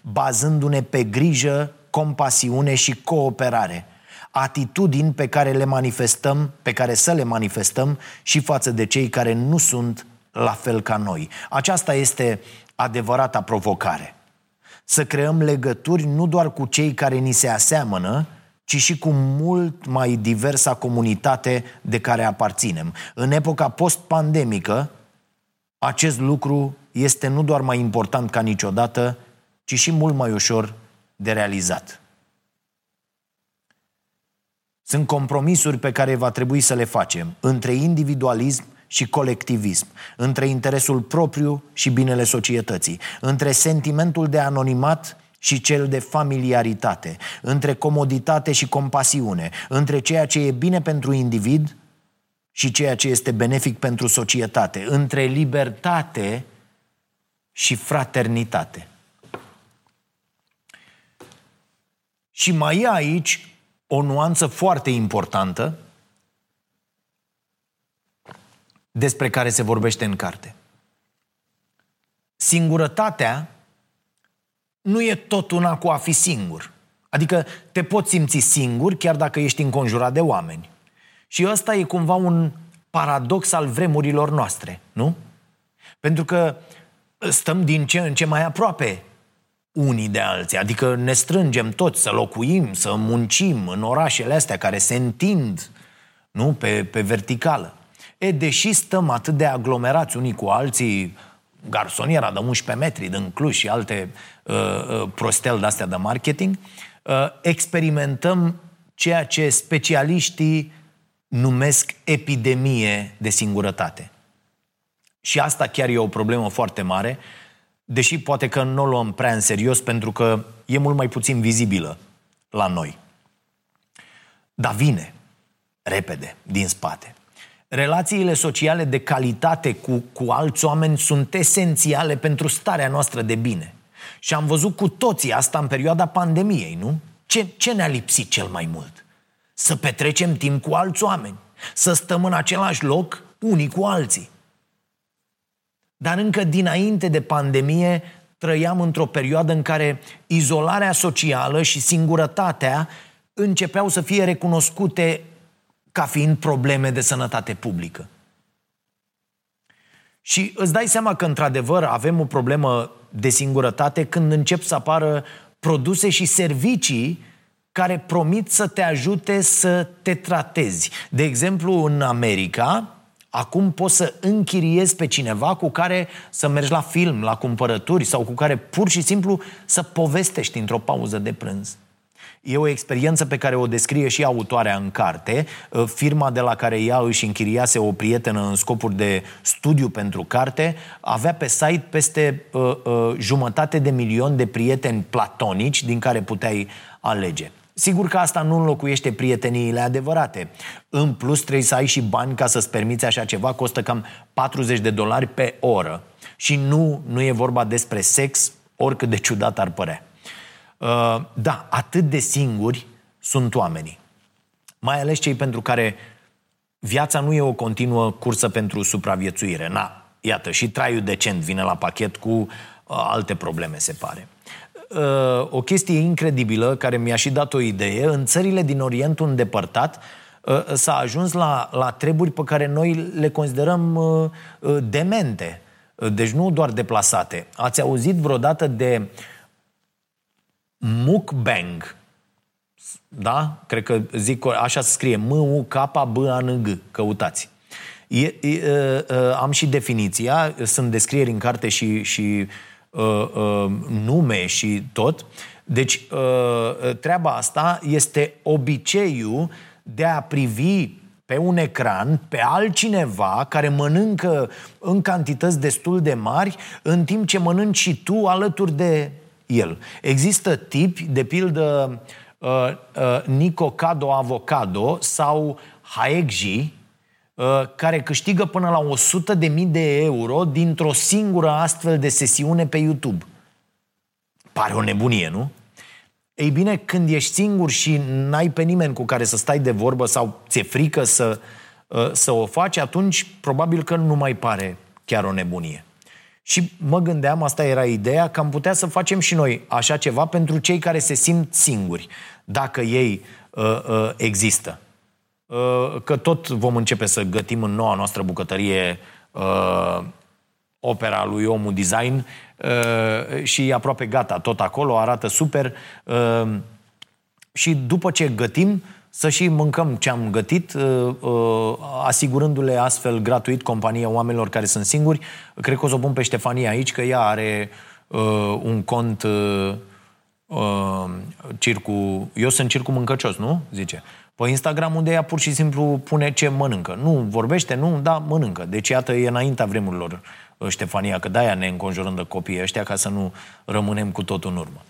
bazându-ne pe grijă, compasiune și cooperare. Atitudini pe care le manifestăm, pe care să le manifestăm și față de cei care nu sunt la fel ca noi. Aceasta este adevărata provocare. Să creăm legături nu doar cu cei care ni se aseamănă, ci și cu mult mai diversa comunitate de care aparținem. În epoca post-pandemică, acest lucru este nu doar mai important ca niciodată, ci și mult mai ușor de realizat. Sunt compromisuri pe care va trebui să le facem între individualism și colectivism, între interesul propriu și binele societății, între sentimentul de anonimat și cel de familiaritate, între comoditate și compasiune, între ceea ce e bine pentru individ și ceea ce este benefic pentru societate, între libertate și fraternitate. Și mai e aici o nuanță foarte importantă despre care se vorbește în carte. Singurătatea nu e tot una cu a fi singur. Adică te poți simți singur chiar dacă ești înconjurat de oameni. Și ăsta e cumva un paradox al vremurilor noastre, nu? Pentru că stăm din ce în ce mai aproape unii de alții, adică ne strângem toți să locuim, să muncim în orașele astea care se întind nu? Pe, pe verticală. E, deși stăm atât de aglomerați unii cu alții, garsoniera de 11 metri din Cluj și alte uh, uh, prostel de-astea de marketing, uh, experimentăm ceea ce specialiștii numesc epidemie de singurătate. Și asta chiar e o problemă foarte mare, deși poate că nu o luăm prea în serios pentru că e mult mai puțin vizibilă la noi. Dar vine repede din spate. Relațiile sociale de calitate cu, cu alți oameni sunt esențiale pentru starea noastră de bine. Și am văzut cu toții asta în perioada pandemiei, nu? Ce, ce ne-a lipsit cel mai mult? Să petrecem timp cu alți oameni, să stăm în același loc unii cu alții. Dar încă dinainte de pandemie trăiam într-o perioadă în care izolarea socială și singurătatea începeau să fie recunoscute ca fiind probleme de sănătate publică. Și îți dai seama că, într-adevăr, avem o problemă de singurătate când încep să apară produse și servicii care promit să te ajute să te tratezi. De exemplu, în America, acum poți să închiriezi pe cineva cu care să mergi la film, la cumpărături sau cu care pur și simplu să povestești într-o pauză de prânz. E o experiență pe care o descrie și autoarea în carte. Uh, firma de la care ea își închiriase o prietenă în scopuri de studiu pentru carte avea pe site peste uh, uh, jumătate de milion de prieteni platonici din care puteai alege. Sigur că asta nu înlocuiește prieteniile adevărate. În plus, trebuie să ai și bani ca să-ți permiți așa ceva, costă cam 40 de dolari pe oră. Și nu, nu e vorba despre sex, oricât de ciudat ar părea. Uh, da, atât de singuri sunt oamenii. Mai ales cei pentru care viața nu e o continuă cursă pentru supraviețuire. Na, iată, și traiul decent vine la pachet cu uh, alte probleme, se pare. Uh, o chestie incredibilă care mi-a și dat o idee, în țările din Orientul îndepărtat uh, s-a ajuns la, la treburi pe care noi le considerăm uh, uh demente, uh, deci nu doar deplasate. Ați auzit vreodată de uh, mukbang. Da? Cred că zic, așa se scrie, M-U-K-B-A-N-G, căutați. E, e, e, am și definiția, sunt descrieri în carte și, și e, e, nume și tot. Deci, e, treaba asta este obiceiul de a privi pe un ecran pe altcineva care mănâncă în cantități destul de mari, în timp ce mănânci și tu alături de el. Există tipi, de pildă uh, uh, Nico Cado Avocado sau Haegji, uh, care câștigă până la 100 de mii de euro dintr-o singură astfel de sesiune pe YouTube. Pare o nebunie, nu? Ei bine, când ești singur și n-ai pe nimeni cu care să stai de vorbă sau ți-e frică să, uh, să o faci, atunci probabil că nu mai pare chiar o nebunie. Și mă gândeam, asta era ideea, că am putea să facem și noi așa ceva pentru cei care se simt singuri, dacă ei uh, uh, există. Uh, că tot vom începe să gătim în noua noastră bucătărie uh, opera lui Omu Design uh, și e aproape gata, tot acolo, arată super. Uh, și după ce gătim, să și mâncăm ce am gătit, uh, uh, asigurându-le astfel gratuit compania oamenilor care sunt singuri. Cred că o să o pun pe Ștefania aici, că ea are uh, un cont uh, circul, eu sunt circul mâncăcios, nu? Zice. Pe Instagram unde ea pur și simplu pune ce mănâncă. Nu vorbește, nu, da, mănâncă. Deci iată, e înaintea vremurilor uh, Ștefania, că de-aia ne înconjurăm de copiii ăștia ca să nu rămânem cu totul în urmă.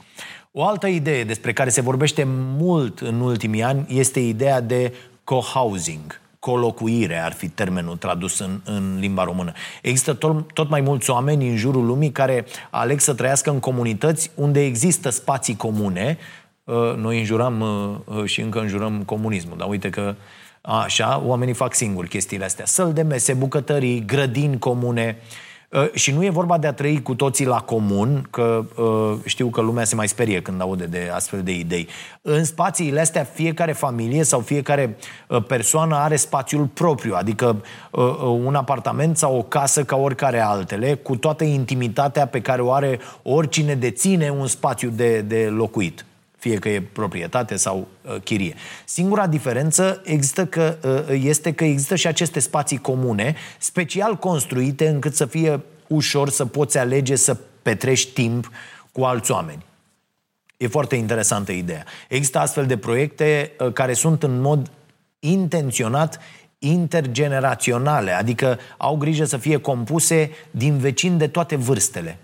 O altă idee despre care se vorbește mult în ultimii ani este ideea de co-housing colocuire ar fi termenul tradus în, în limba română. Există tot, tot mai mulți oameni în jurul lumii care aleg să trăiască în comunități unde există spații comune. Uh, noi înjurăm uh, uh, și încă înjurăm comunismul, dar uite că așa, oamenii fac singuri chestiile astea. Săl de mese, bucătării, grădini comune, Uh, și nu e vorba de a trăi cu toții la comun, că uh, știu că lumea se mai sperie când aude de astfel de idei. În spațiile astea, fiecare familie sau fiecare uh, persoană are spațiul propriu, adică un apartament sau o casă ca oricare altele, cu toată intimitatea pe care o are oricine deține un spațiu de, de locuit fie că e proprietate sau uh, chirie. Singura diferență există că, uh, este că există și aceste spații comune, special construite încât să fie ușor să poți alege să petrești timp cu alți oameni. E foarte interesantă ideea. Există astfel de proiecte uh, care sunt în mod intenționat intergeneraționale, adică au grijă să fie compuse din vecini de toate vârstele.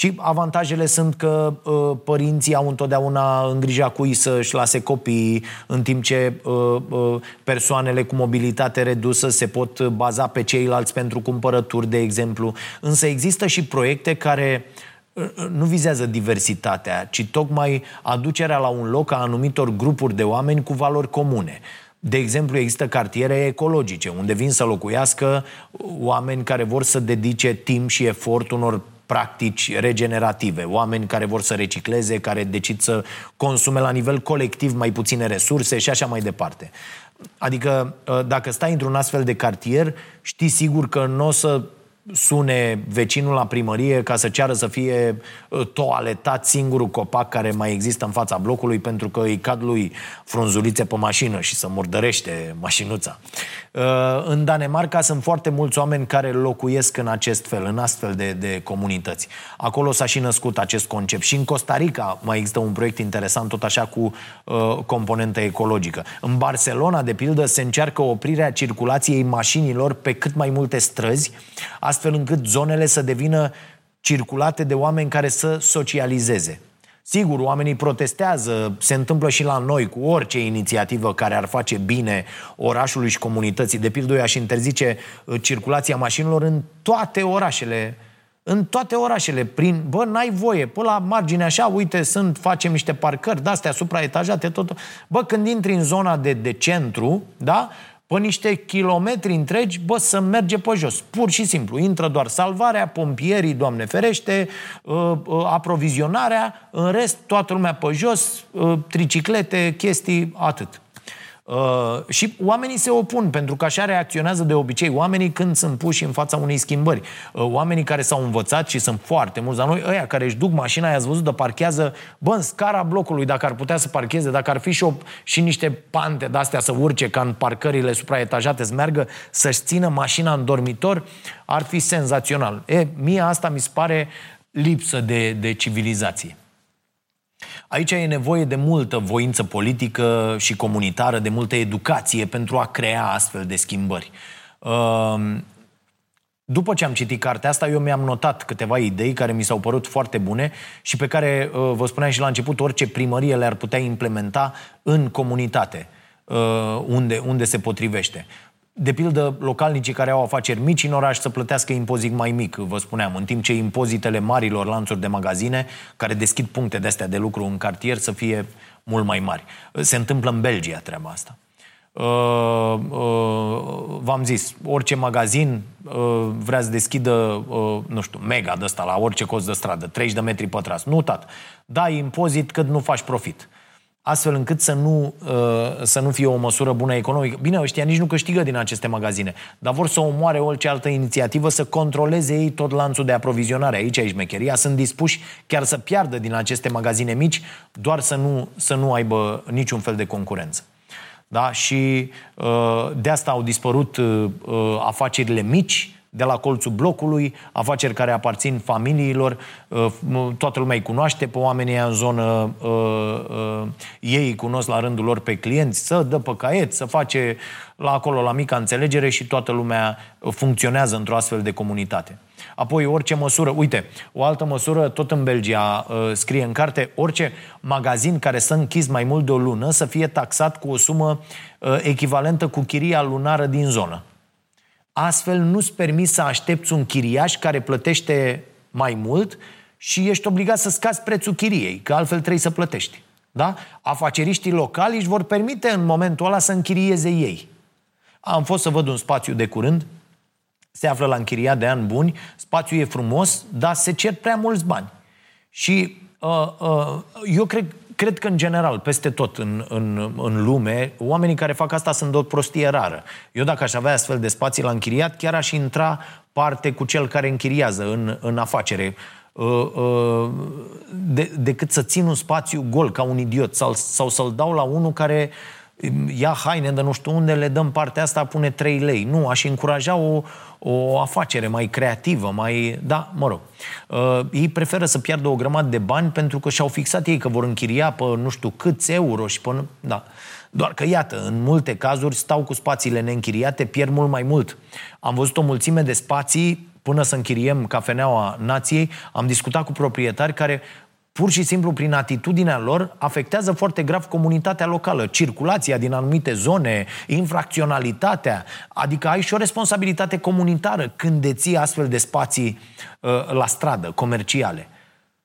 Și avantajele sunt că uh, părinții au întotdeauna în grija cui să-și lase copiii, în timp ce uh, uh, persoanele cu mobilitate redusă se pot baza pe ceilalți pentru cumpărături, de exemplu. Însă există și proiecte care uh, nu vizează diversitatea, ci tocmai aducerea la un loc a anumitor grupuri de oameni cu valori comune. De exemplu, există cartiere ecologice, unde vin să locuiască oameni care vor să dedice timp și efort unor practici regenerative, oameni care vor să recicleze, care decid să consume la nivel colectiv mai puține resurse și așa mai departe. Adică, ă, dacă stai într-un astfel de cartier, știi sigur că nu o să sune vecinul la primărie ca să ceară să fie uh, toaletat singurul copac care mai există în fața blocului pentru că îi cad lui frunzulițe pe mașină și să murdărește mașinuța. Uh, în Danemarca sunt foarte mulți oameni care locuiesc în acest fel, în astfel de, de comunități. Acolo s-a și născut acest concept. Și în Costa Rica mai există un proiect interesant, tot așa cu uh, componentă ecologică. În Barcelona, de pildă, se încearcă oprirea circulației mașinilor pe cât mai multe străzi, astfel încât zonele să devină circulate de oameni care să socializeze. Sigur, oamenii protestează, se întâmplă și la noi cu orice inițiativă care ar face bine orașului și comunității. De pildă, eu aș interzice uh, circulația mașinilor în toate orașele în toate orașele, prin, bă, n-ai voie, până la margine așa, uite, sunt, facem niște parcări de-astea supraetajate, tot. Bă, când intri în zona de, de centru, da, pe niște kilometri întregi, bă, să merge pe jos. Pur și simplu. Intră doar salvarea, pompierii, Doamne ferește, uh, uh, aprovizionarea, în rest, toată lumea pe jos, uh, triciclete, chestii, atât. Uh, și oamenii se opun, pentru că așa reacționează de obicei oamenii când sunt puși în fața unei schimbări. Uh, oamenii care s-au învățat și sunt foarte mulți la noi, ăia care își duc mașina, i-ați văzut de parchează, bă, în scara blocului, dacă ar putea să parcheze, dacă ar fi și, o, și niște pante de-astea să urce ca în parcările supraetajate să meargă, să-și țină mașina în dormitor, ar fi senzațional. E, mie asta mi se pare lipsă de, de civilizație. Aici e nevoie de multă voință politică și comunitară, de multă educație pentru a crea astfel de schimbări. Ehm, după ce am citit cartea asta, eu mi-am notat câteva idei care mi s-au părut foarte bune și pe care, uh, vă spuneam și la început, orice primărie le-ar putea implementa în comunitate, uh, unde, unde se potrivește de pildă, localnicii care au afaceri mici în oraș să plătească impozit mai mic, vă spuneam, în timp ce impozitele marilor lanțuri de magazine, care deschid puncte de astea de lucru în cartier, să fie mult mai mari. Se întâmplă în Belgia treaba asta. Uh, uh, v-am zis, orice magazin uh, vrea să deschidă, uh, nu știu, mega de ăsta la orice cost de stradă, 30 de metri pătrați. Nu, tat. Dai impozit cât nu faci profit. Uh, astfel încât să nu, uh, să nu fie o măsură bună economică. Bine, ăștia nici nu câștigă din aceste magazine, dar vor să omoare orice altă inițiativă, să controleze ei tot lanțul de aprovizionare. Aici e șmecheria. Sunt dispuși chiar să piardă din aceste magazine mici, doar să nu, să nu aibă niciun fel de concurență. Da? Și uh, de asta au dispărut uh, afacerile mici, de la colțul blocului, afaceri care aparțin familiilor, toată lumea îi cunoaște pe oamenii în zonă, ei îi cunosc la rândul lor pe clienți, să dă pe caiet, să face la acolo la mica înțelegere și toată lumea funcționează într-o astfel de comunitate. Apoi orice măsură, uite, o altă măsură, tot în Belgia uh, scrie în carte, orice magazin care să închis mai mult de o lună să fie taxat cu o sumă uh, echivalentă cu chiria lunară din zonă. Astfel nu-ți permis să aștepți un chiriaș care plătește mai mult și ești obligat să scazi prețul chiriei, că altfel trebuie să plătești. Da? Afaceriștii locali își vor permite în momentul ăla să închirieze ei. Am fost să văd un spațiu de curând, se află la închiriat de ani buni, spațiul e frumos, dar se cer prea mulți bani. Și uh, uh, eu cred, cred că în general, peste tot în, în, în lume, oamenii care fac asta sunt o prostie rară. Eu dacă aș avea astfel de spații la închiriat, chiar aș intra parte cu cel care închiriază în, în afacere. Uh, uh, de, decât să țin un spațiu gol ca un idiot sau, sau să-l dau la unul care ia haine de nu știu unde, le dăm partea asta, pune 3 lei. Nu, aș încuraja o, o afacere mai creativă, mai... Da, mă rog. Uh, ei preferă să piardă o grămadă de bani pentru că și-au fixat ei că vor închiria pe nu știu câți euro și până... Da. Doar că, iată, în multe cazuri stau cu spațiile neînchiriate, pierd mult mai mult. Am văzut o mulțime de spații până să închiriem cafeneaua nației, am discutat cu proprietari care pur și simplu prin atitudinea lor, afectează foarte grav comunitatea locală, circulația din anumite zone, infracționalitatea, adică ai și o responsabilitate comunitară când deții astfel de spații uh, la stradă, comerciale.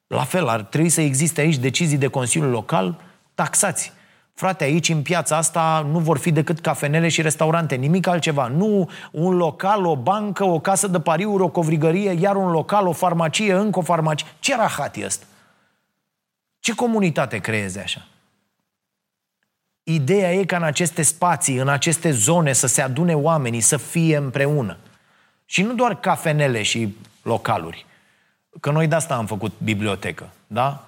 La fel, ar trebui să existe aici decizii de Consiliul Local taxați. Frate, aici în piața asta nu vor fi decât cafenele și restaurante, nimic altceva. Nu un local, o bancă, o casă de pariuri, o covrigărie, iar un local, o farmacie, încă o farmacie. Ce rahat e ăsta? Ce comunitate creezi așa? Ideea e ca în aceste spații, în aceste zone să se adune oamenii, să fie împreună. Și nu doar cafenele și localuri. Că noi de asta am făcut bibliotecă, da?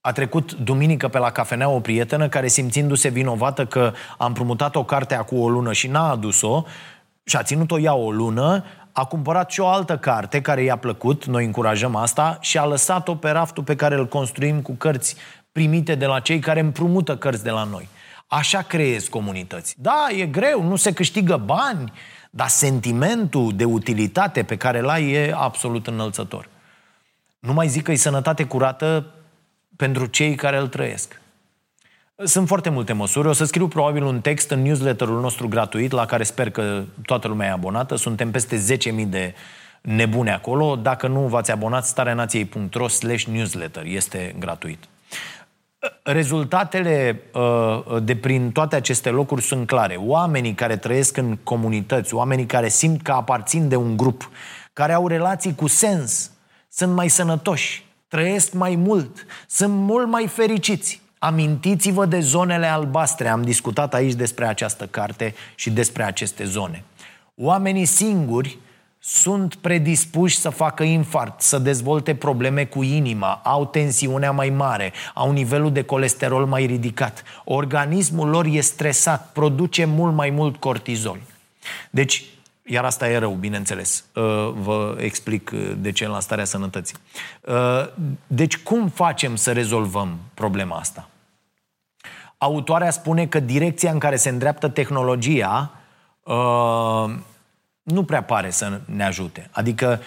A trecut duminică pe la cafenea o prietenă care simțindu-se vinovată că am promutat o carte acum o lună și n-a adus-o și a ținut-o ea o lună, a cumpărat și o altă carte care i-a plăcut, noi încurajăm asta, și a lăsat-o pe raftul pe care îl construim cu cărți primite de la cei care împrumută cărți de la noi. Așa creezi comunități. Da, e greu, nu se câștigă bani, dar sentimentul de utilitate pe care l ai e absolut înălțător. Nu mai zic că e sănătate curată pentru cei care îl trăiesc. Sunt foarte multe măsuri. O să scriu probabil un text în newsletterul nostru gratuit, la care sper că toată lumea e abonată. Suntem peste 10.000 de nebune acolo. Dacă nu v-ați abonat, stareanației.ro slash newsletter. Este gratuit. Rezultatele uh, de prin toate aceste locuri sunt clare. Oamenii care trăiesc în comunități, oamenii care simt că aparțin de un grup, care au relații cu sens, sunt mai sănătoși, trăiesc mai mult, sunt mult mai fericiți. Amintiți-vă de zonele albastre. Am discutat aici despre această carte și despre aceste zone. Oamenii singuri sunt predispuși să facă infart, să dezvolte probleme cu inima, au tensiunea mai mare, au nivelul de colesterol mai ridicat. Organismul lor e stresat, produce mult mai mult cortizol. Deci, iar asta e rău, bineînțeles. Uh, vă explic uh, de ce la starea sănătății. Uh, deci, cum facem să rezolvăm problema asta? Autoarea spune că direcția în care se îndreaptă tehnologia uh, nu prea pare să ne ajute. Adică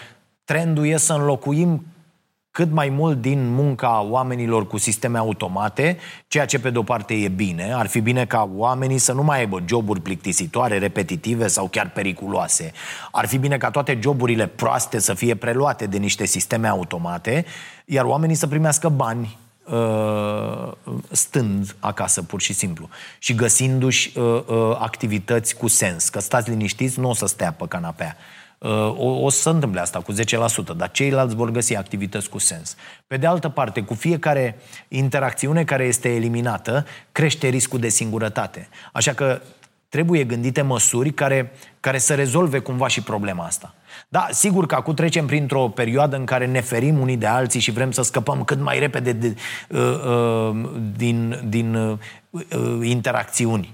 trendul e să înlocuim cât mai mult din munca oamenilor cu sisteme automate, ceea ce pe de-o parte e bine. Ar fi bine ca oamenii să nu mai aibă joburi plictisitoare, repetitive sau chiar periculoase. Ar fi bine ca toate joburile proaste să fie preluate de niște sisteme automate, iar oamenii să primească bani Uh, stând acasă, pur și simplu, și găsindu-și uh, uh, activități cu sens. Că stați liniștiți, nu o să stea pe canapea. O, o să se întâmple asta cu 10%, dar ceilalți vor găsi activități cu sens. Pe de altă parte, cu fiecare interacțiune care este eliminată, crește riscul de singurătate. Așa că trebuie gândite măsuri care, care să rezolve cumva și problema asta. Da, sigur că acum trecem printr-o perioadă în care ne ferim unii de alții și vrem să scăpăm cât mai repede de, uh, uh, din, din uh, uh, interacțiuni.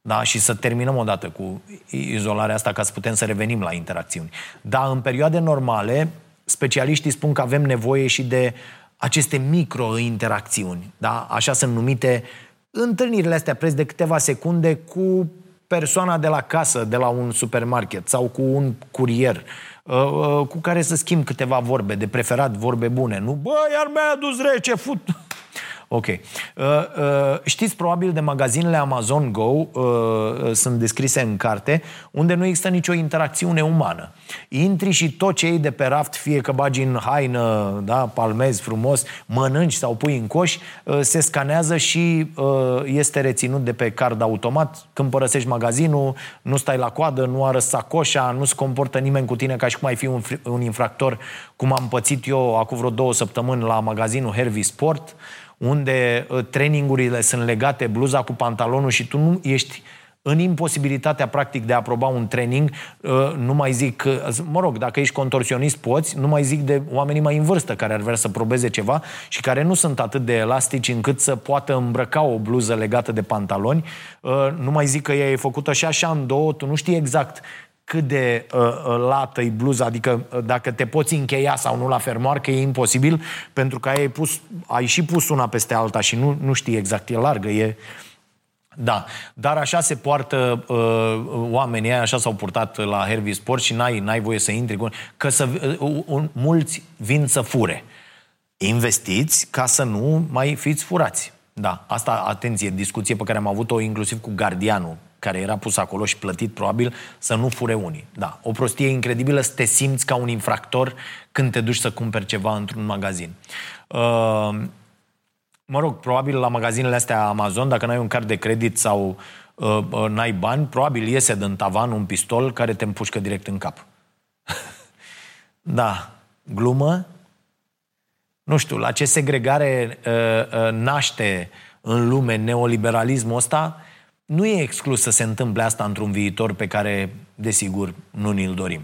da? și să terminăm odată cu izolarea asta ca să putem să revenim la interacțiuni. Dar în perioade normale, specialiștii spun că avem nevoie și de aceste micro-interacțiuni, da? așa sunt numite întâlnirile astea preț de câteva secunde cu persoana de la casă, de la un supermarket sau cu un curier uh, uh, cu care să schimb câteva vorbe, de preferat vorbe bune. Nu, bă, iar mi-a adus rece, fut... Ok. Uh, uh, știți probabil de magazinele Amazon Go, uh, uh, sunt descrise în carte, unde nu există nicio interacțiune umană. Intri și tot ce iei de pe raft, fie că bagi în haină, da, palmezi frumos, mănânci sau pui în coș, uh, se scanează și uh, este reținut de pe card automat. Când părăsești magazinul, nu stai la coadă, nu arăți sacoșa, nu se comportă nimeni cu tine ca și cum ai fi un, un infractor, cum am pățit eu acum vreo două săptămâni la magazinul Hervey Sport unde uh, trainingurile sunt legate, bluza cu pantalonul și tu nu ești în imposibilitatea practic de a aproba un training, uh, nu mai zic, mă rog, dacă ești contorsionist poți, nu mai zic de oamenii mai în vârstă care ar vrea să probeze ceva și care nu sunt atât de elastici încât să poată îmbrăca o bluză legată de pantaloni, uh, nu mai zic că ea e făcută și așa în două, tu nu știi exact cât de uh, uh, lată e bluza, adică uh, dacă te poți încheia sau nu la fermoar, că e imposibil, pentru că ai, pus, ai și pus una peste alta și nu, nu știi exact, e largă, e... Da, dar așa se poartă uh, oamenii așa s-au purtat la Hervey Sport și n-ai, n-ai voie să intri cu... Că să, uh, un, mulți vin să fure. Investiți ca să nu mai fiți furați. Da, asta, atenție, discuție pe care am avut-o inclusiv cu gardianul care era pus acolo și plătit probabil să nu fure unii. Da, o prostie incredibilă să te simți ca un infractor când te duci să cumperi ceva într-un magazin. Uh, mă rog, probabil la magazinele astea Amazon, dacă n-ai un card de credit sau uh, uh, n-ai bani, probabil iese din tavan un pistol care te împușcă direct în cap. (laughs) da, glumă? Nu știu, la ce segregare uh, uh, naște în lume neoliberalismul ăsta, nu e exclus să se întâmple asta într-un viitor pe care, desigur, nu ni-l dorim.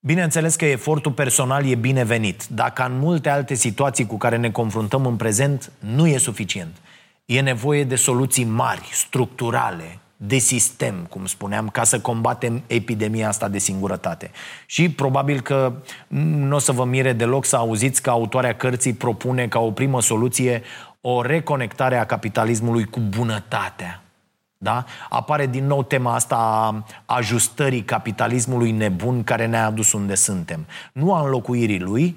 Bineînțeles că efortul personal e binevenit, dar ca în multe alte situații cu care ne confruntăm în prezent, nu e suficient. E nevoie de soluții mari, structurale, de sistem, cum spuneam, ca să combatem epidemia asta de singurătate. Și probabil că nu o să vă mire deloc să auziți că autoarea cărții propune ca o primă soluție o reconectare a capitalismului cu bunătatea. Da? Apare din nou tema asta a ajustării capitalismului nebun care ne-a adus unde suntem. Nu a înlocuirii lui,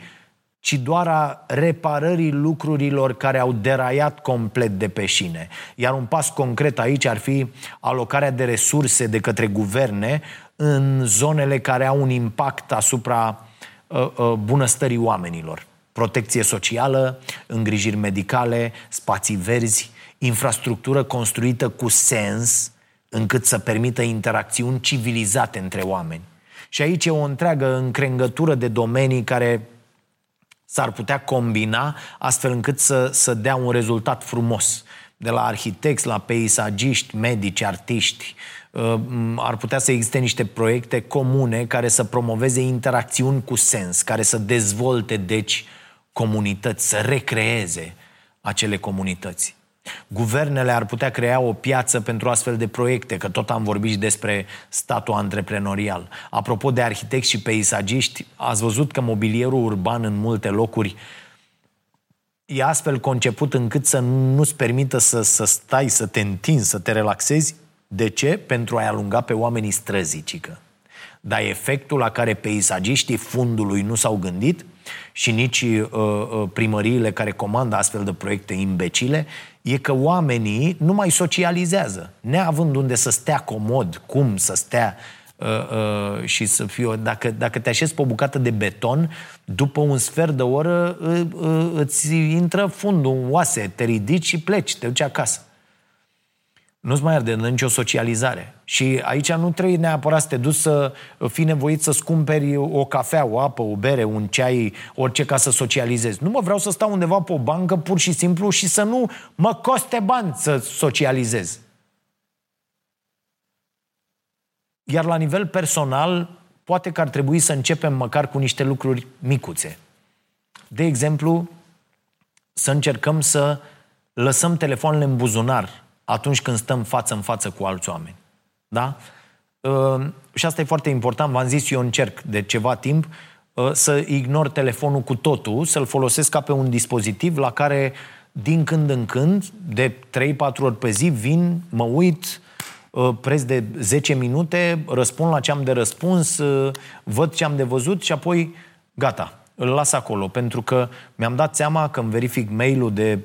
ci doar a reparării lucrurilor care au deraiat complet de pe șine. Iar un pas concret aici ar fi alocarea de resurse de către guverne în zonele care au un impact asupra uh, uh, bunăstării oamenilor protecție socială, îngrijiri medicale, spații verzi, infrastructură construită cu sens, încât să permită interacțiuni civilizate între oameni. Și aici e o întreagă încrengătură de domenii care s-ar putea combina astfel încât să, să dea un rezultat frumos. De la arhitecți, la peisagiști, medici, artiști, uh, ar putea să existe niște proiecte comune care să promoveze interacțiuni cu sens, care să dezvolte, deci, comunități, să recreeze acele comunități. Guvernele ar putea crea o piață pentru astfel de proiecte, că tot am vorbit și despre statul antreprenorial. Apropo de arhitecți și peisagiști, ați văzut că mobilierul urban în multe locuri e astfel conceput încât să nu-ți permită să, să stai, să te întinzi, să te relaxezi. De ce? Pentru a-i alunga pe oamenii străzii, cică. Dar efectul la care peisagiștii fundului nu s-au gândit – și nici uh, uh, primăriile care comandă astfel de proiecte imbecile, e că oamenii nu mai socializează. Neavând unde să stea comod, cum să stea uh, uh, și să fiu... Dacă, dacă te așezi pe o bucată de beton, după un sfert de oră uh, uh, îți intră fundul în oase, te ridici și pleci, te duci acasă nu-ți mai arde nicio socializare. Și aici nu trebuie neapărat să te duci să fii nevoit să-ți cumperi o cafea, o apă, o bere, un ceai, orice ca să socializezi. Nu mă vreau să stau undeva pe o bancă pur și simplu și să nu mă coste bani să socializez. Iar la nivel personal, poate că ar trebui să începem măcar cu niște lucruri micuțe. De exemplu, să încercăm să lăsăm telefoanele în buzunar atunci când stăm față în față cu alți oameni. Da? Uh, și asta e foarte important, v-am zis, eu încerc de ceva timp uh, să ignor telefonul cu totul, să-l folosesc ca pe un dispozitiv la care din când în când, de 3-4 ori pe zi, vin, mă uit, uh, preț de 10 minute, răspund la ce am de răspuns, văd ce am de văzut și apoi gata, îl las acolo, pentru că mi-am dat seama că îmi verific mail-ul de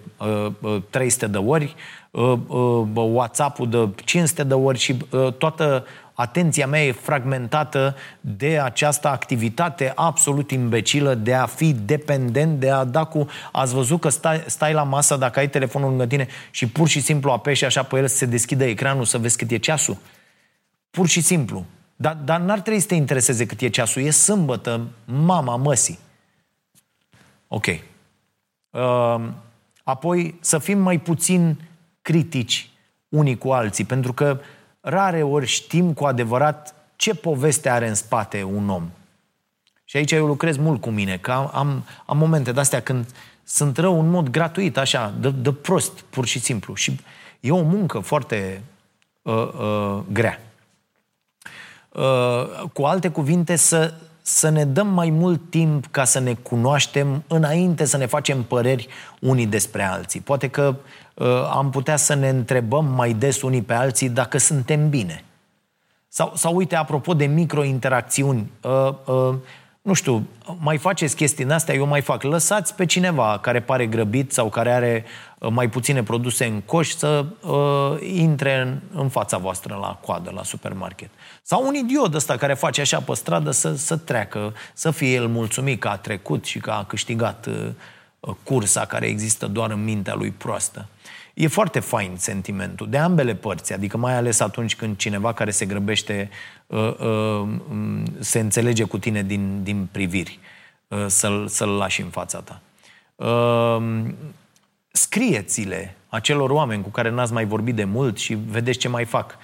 uh, 300 de ori, uh, uh, WhatsApp-ul de 500 de ori și uh, toată atenția mea e fragmentată de această activitate absolut imbecilă de a fi dependent, de a da cu... Ați văzut că stai, stai la masă dacă ai telefonul lângă tine și pur și simplu apeși așa pe el să se deschidă ecranul să vezi cât e ceasul? Pur și simplu. Dar, dar n-ar trebui să te intereseze cât e ceasul. E sâmbătă, mama măsii. Ok. Uh, apoi să fim mai puțin critici unii cu alții, pentru că rare ori știm cu adevărat ce poveste are în spate un om. Și aici eu lucrez mult cu mine, că am, am, am momente de-astea când sunt rău în mod gratuit, așa, de, de prost, pur și simplu. Și e o muncă foarte uh, uh, grea. Uh, cu alte cuvinte, să, să ne dăm mai mult timp ca să ne cunoaștem înainte să ne facem păreri unii despre alții. Poate că uh, am putea să ne întrebăm mai des unii pe alții dacă suntem bine. Sau, sau uite, apropo de microinteracțiuni, uh, uh, nu știu, mai faceți chestii astea, eu mai fac. Lăsați pe cineva care pare grăbit sau care are uh, mai puține produse în coș să uh, intre în, în fața voastră la coadă, la supermarket. Sau un idiot ăsta care face așa pe stradă să, să treacă, să fie el mulțumit că a trecut și că a câștigat uh, cursa care există doar în mintea lui proastă. E foarte fain sentimentul, de ambele părți, adică mai ales atunci când cineva care se grăbește uh, uh, se înțelege cu tine din, din priviri, uh, să-l, să-l lași în fața ta. Uh, scrieți-le acelor oameni cu care n-ați mai vorbit de mult și vedeți ce mai fac.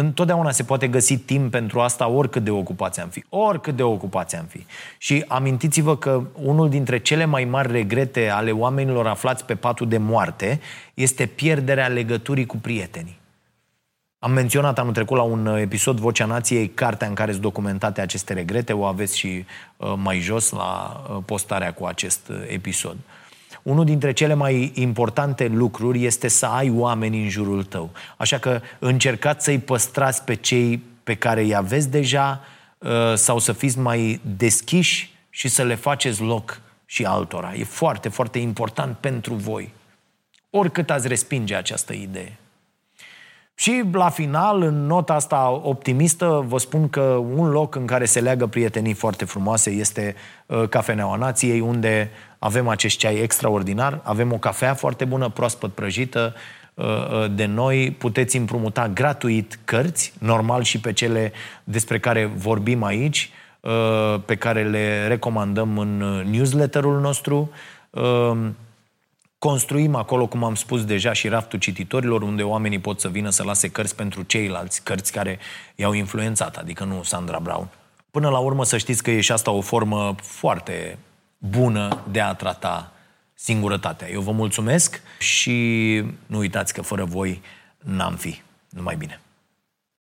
Întotdeauna se poate găsi timp pentru asta oricât de ocupați am fi. Oricât de ocupați am fi. Și amintiți-vă că unul dintre cele mai mari regrete ale oamenilor aflați pe patul de moarte este pierderea legăturii cu prietenii. Am menționat anul trecut la un episod Vocea Nației, cartea în care sunt documentate aceste regrete, o aveți și uh, mai jos la uh, postarea cu acest uh, episod. Unul dintre cele mai importante lucruri este să ai oameni în jurul tău. Așa că încercați să-i păstrați pe cei pe care îi aveți deja sau să fiți mai deschiși și să le faceți loc și altora. E foarte, foarte important pentru voi. Oricât ați respinge această idee. Și la final, în nota asta optimistă, vă spun că un loc în care se leagă prietenii foarte frumoase este uh, Cafeneaua Nației, unde avem acest ceai extraordinar, avem o cafea foarte bună, proaspăt prăjită, uh, uh, de noi puteți împrumuta gratuit cărți, normal și pe cele despre care vorbim aici, uh, pe care le recomandăm în newsletterul nostru. Construim acolo, cum am spus deja, și raftul cititorilor, unde oamenii pot să vină să lase cărți pentru ceilalți, cărți care i-au influențat, adică nu Sandra Brown. Până la urmă să știți că e și asta o formă foarte bună de a trata singurătatea. Eu vă mulțumesc și nu uitați că fără voi n-am fi. Numai bine!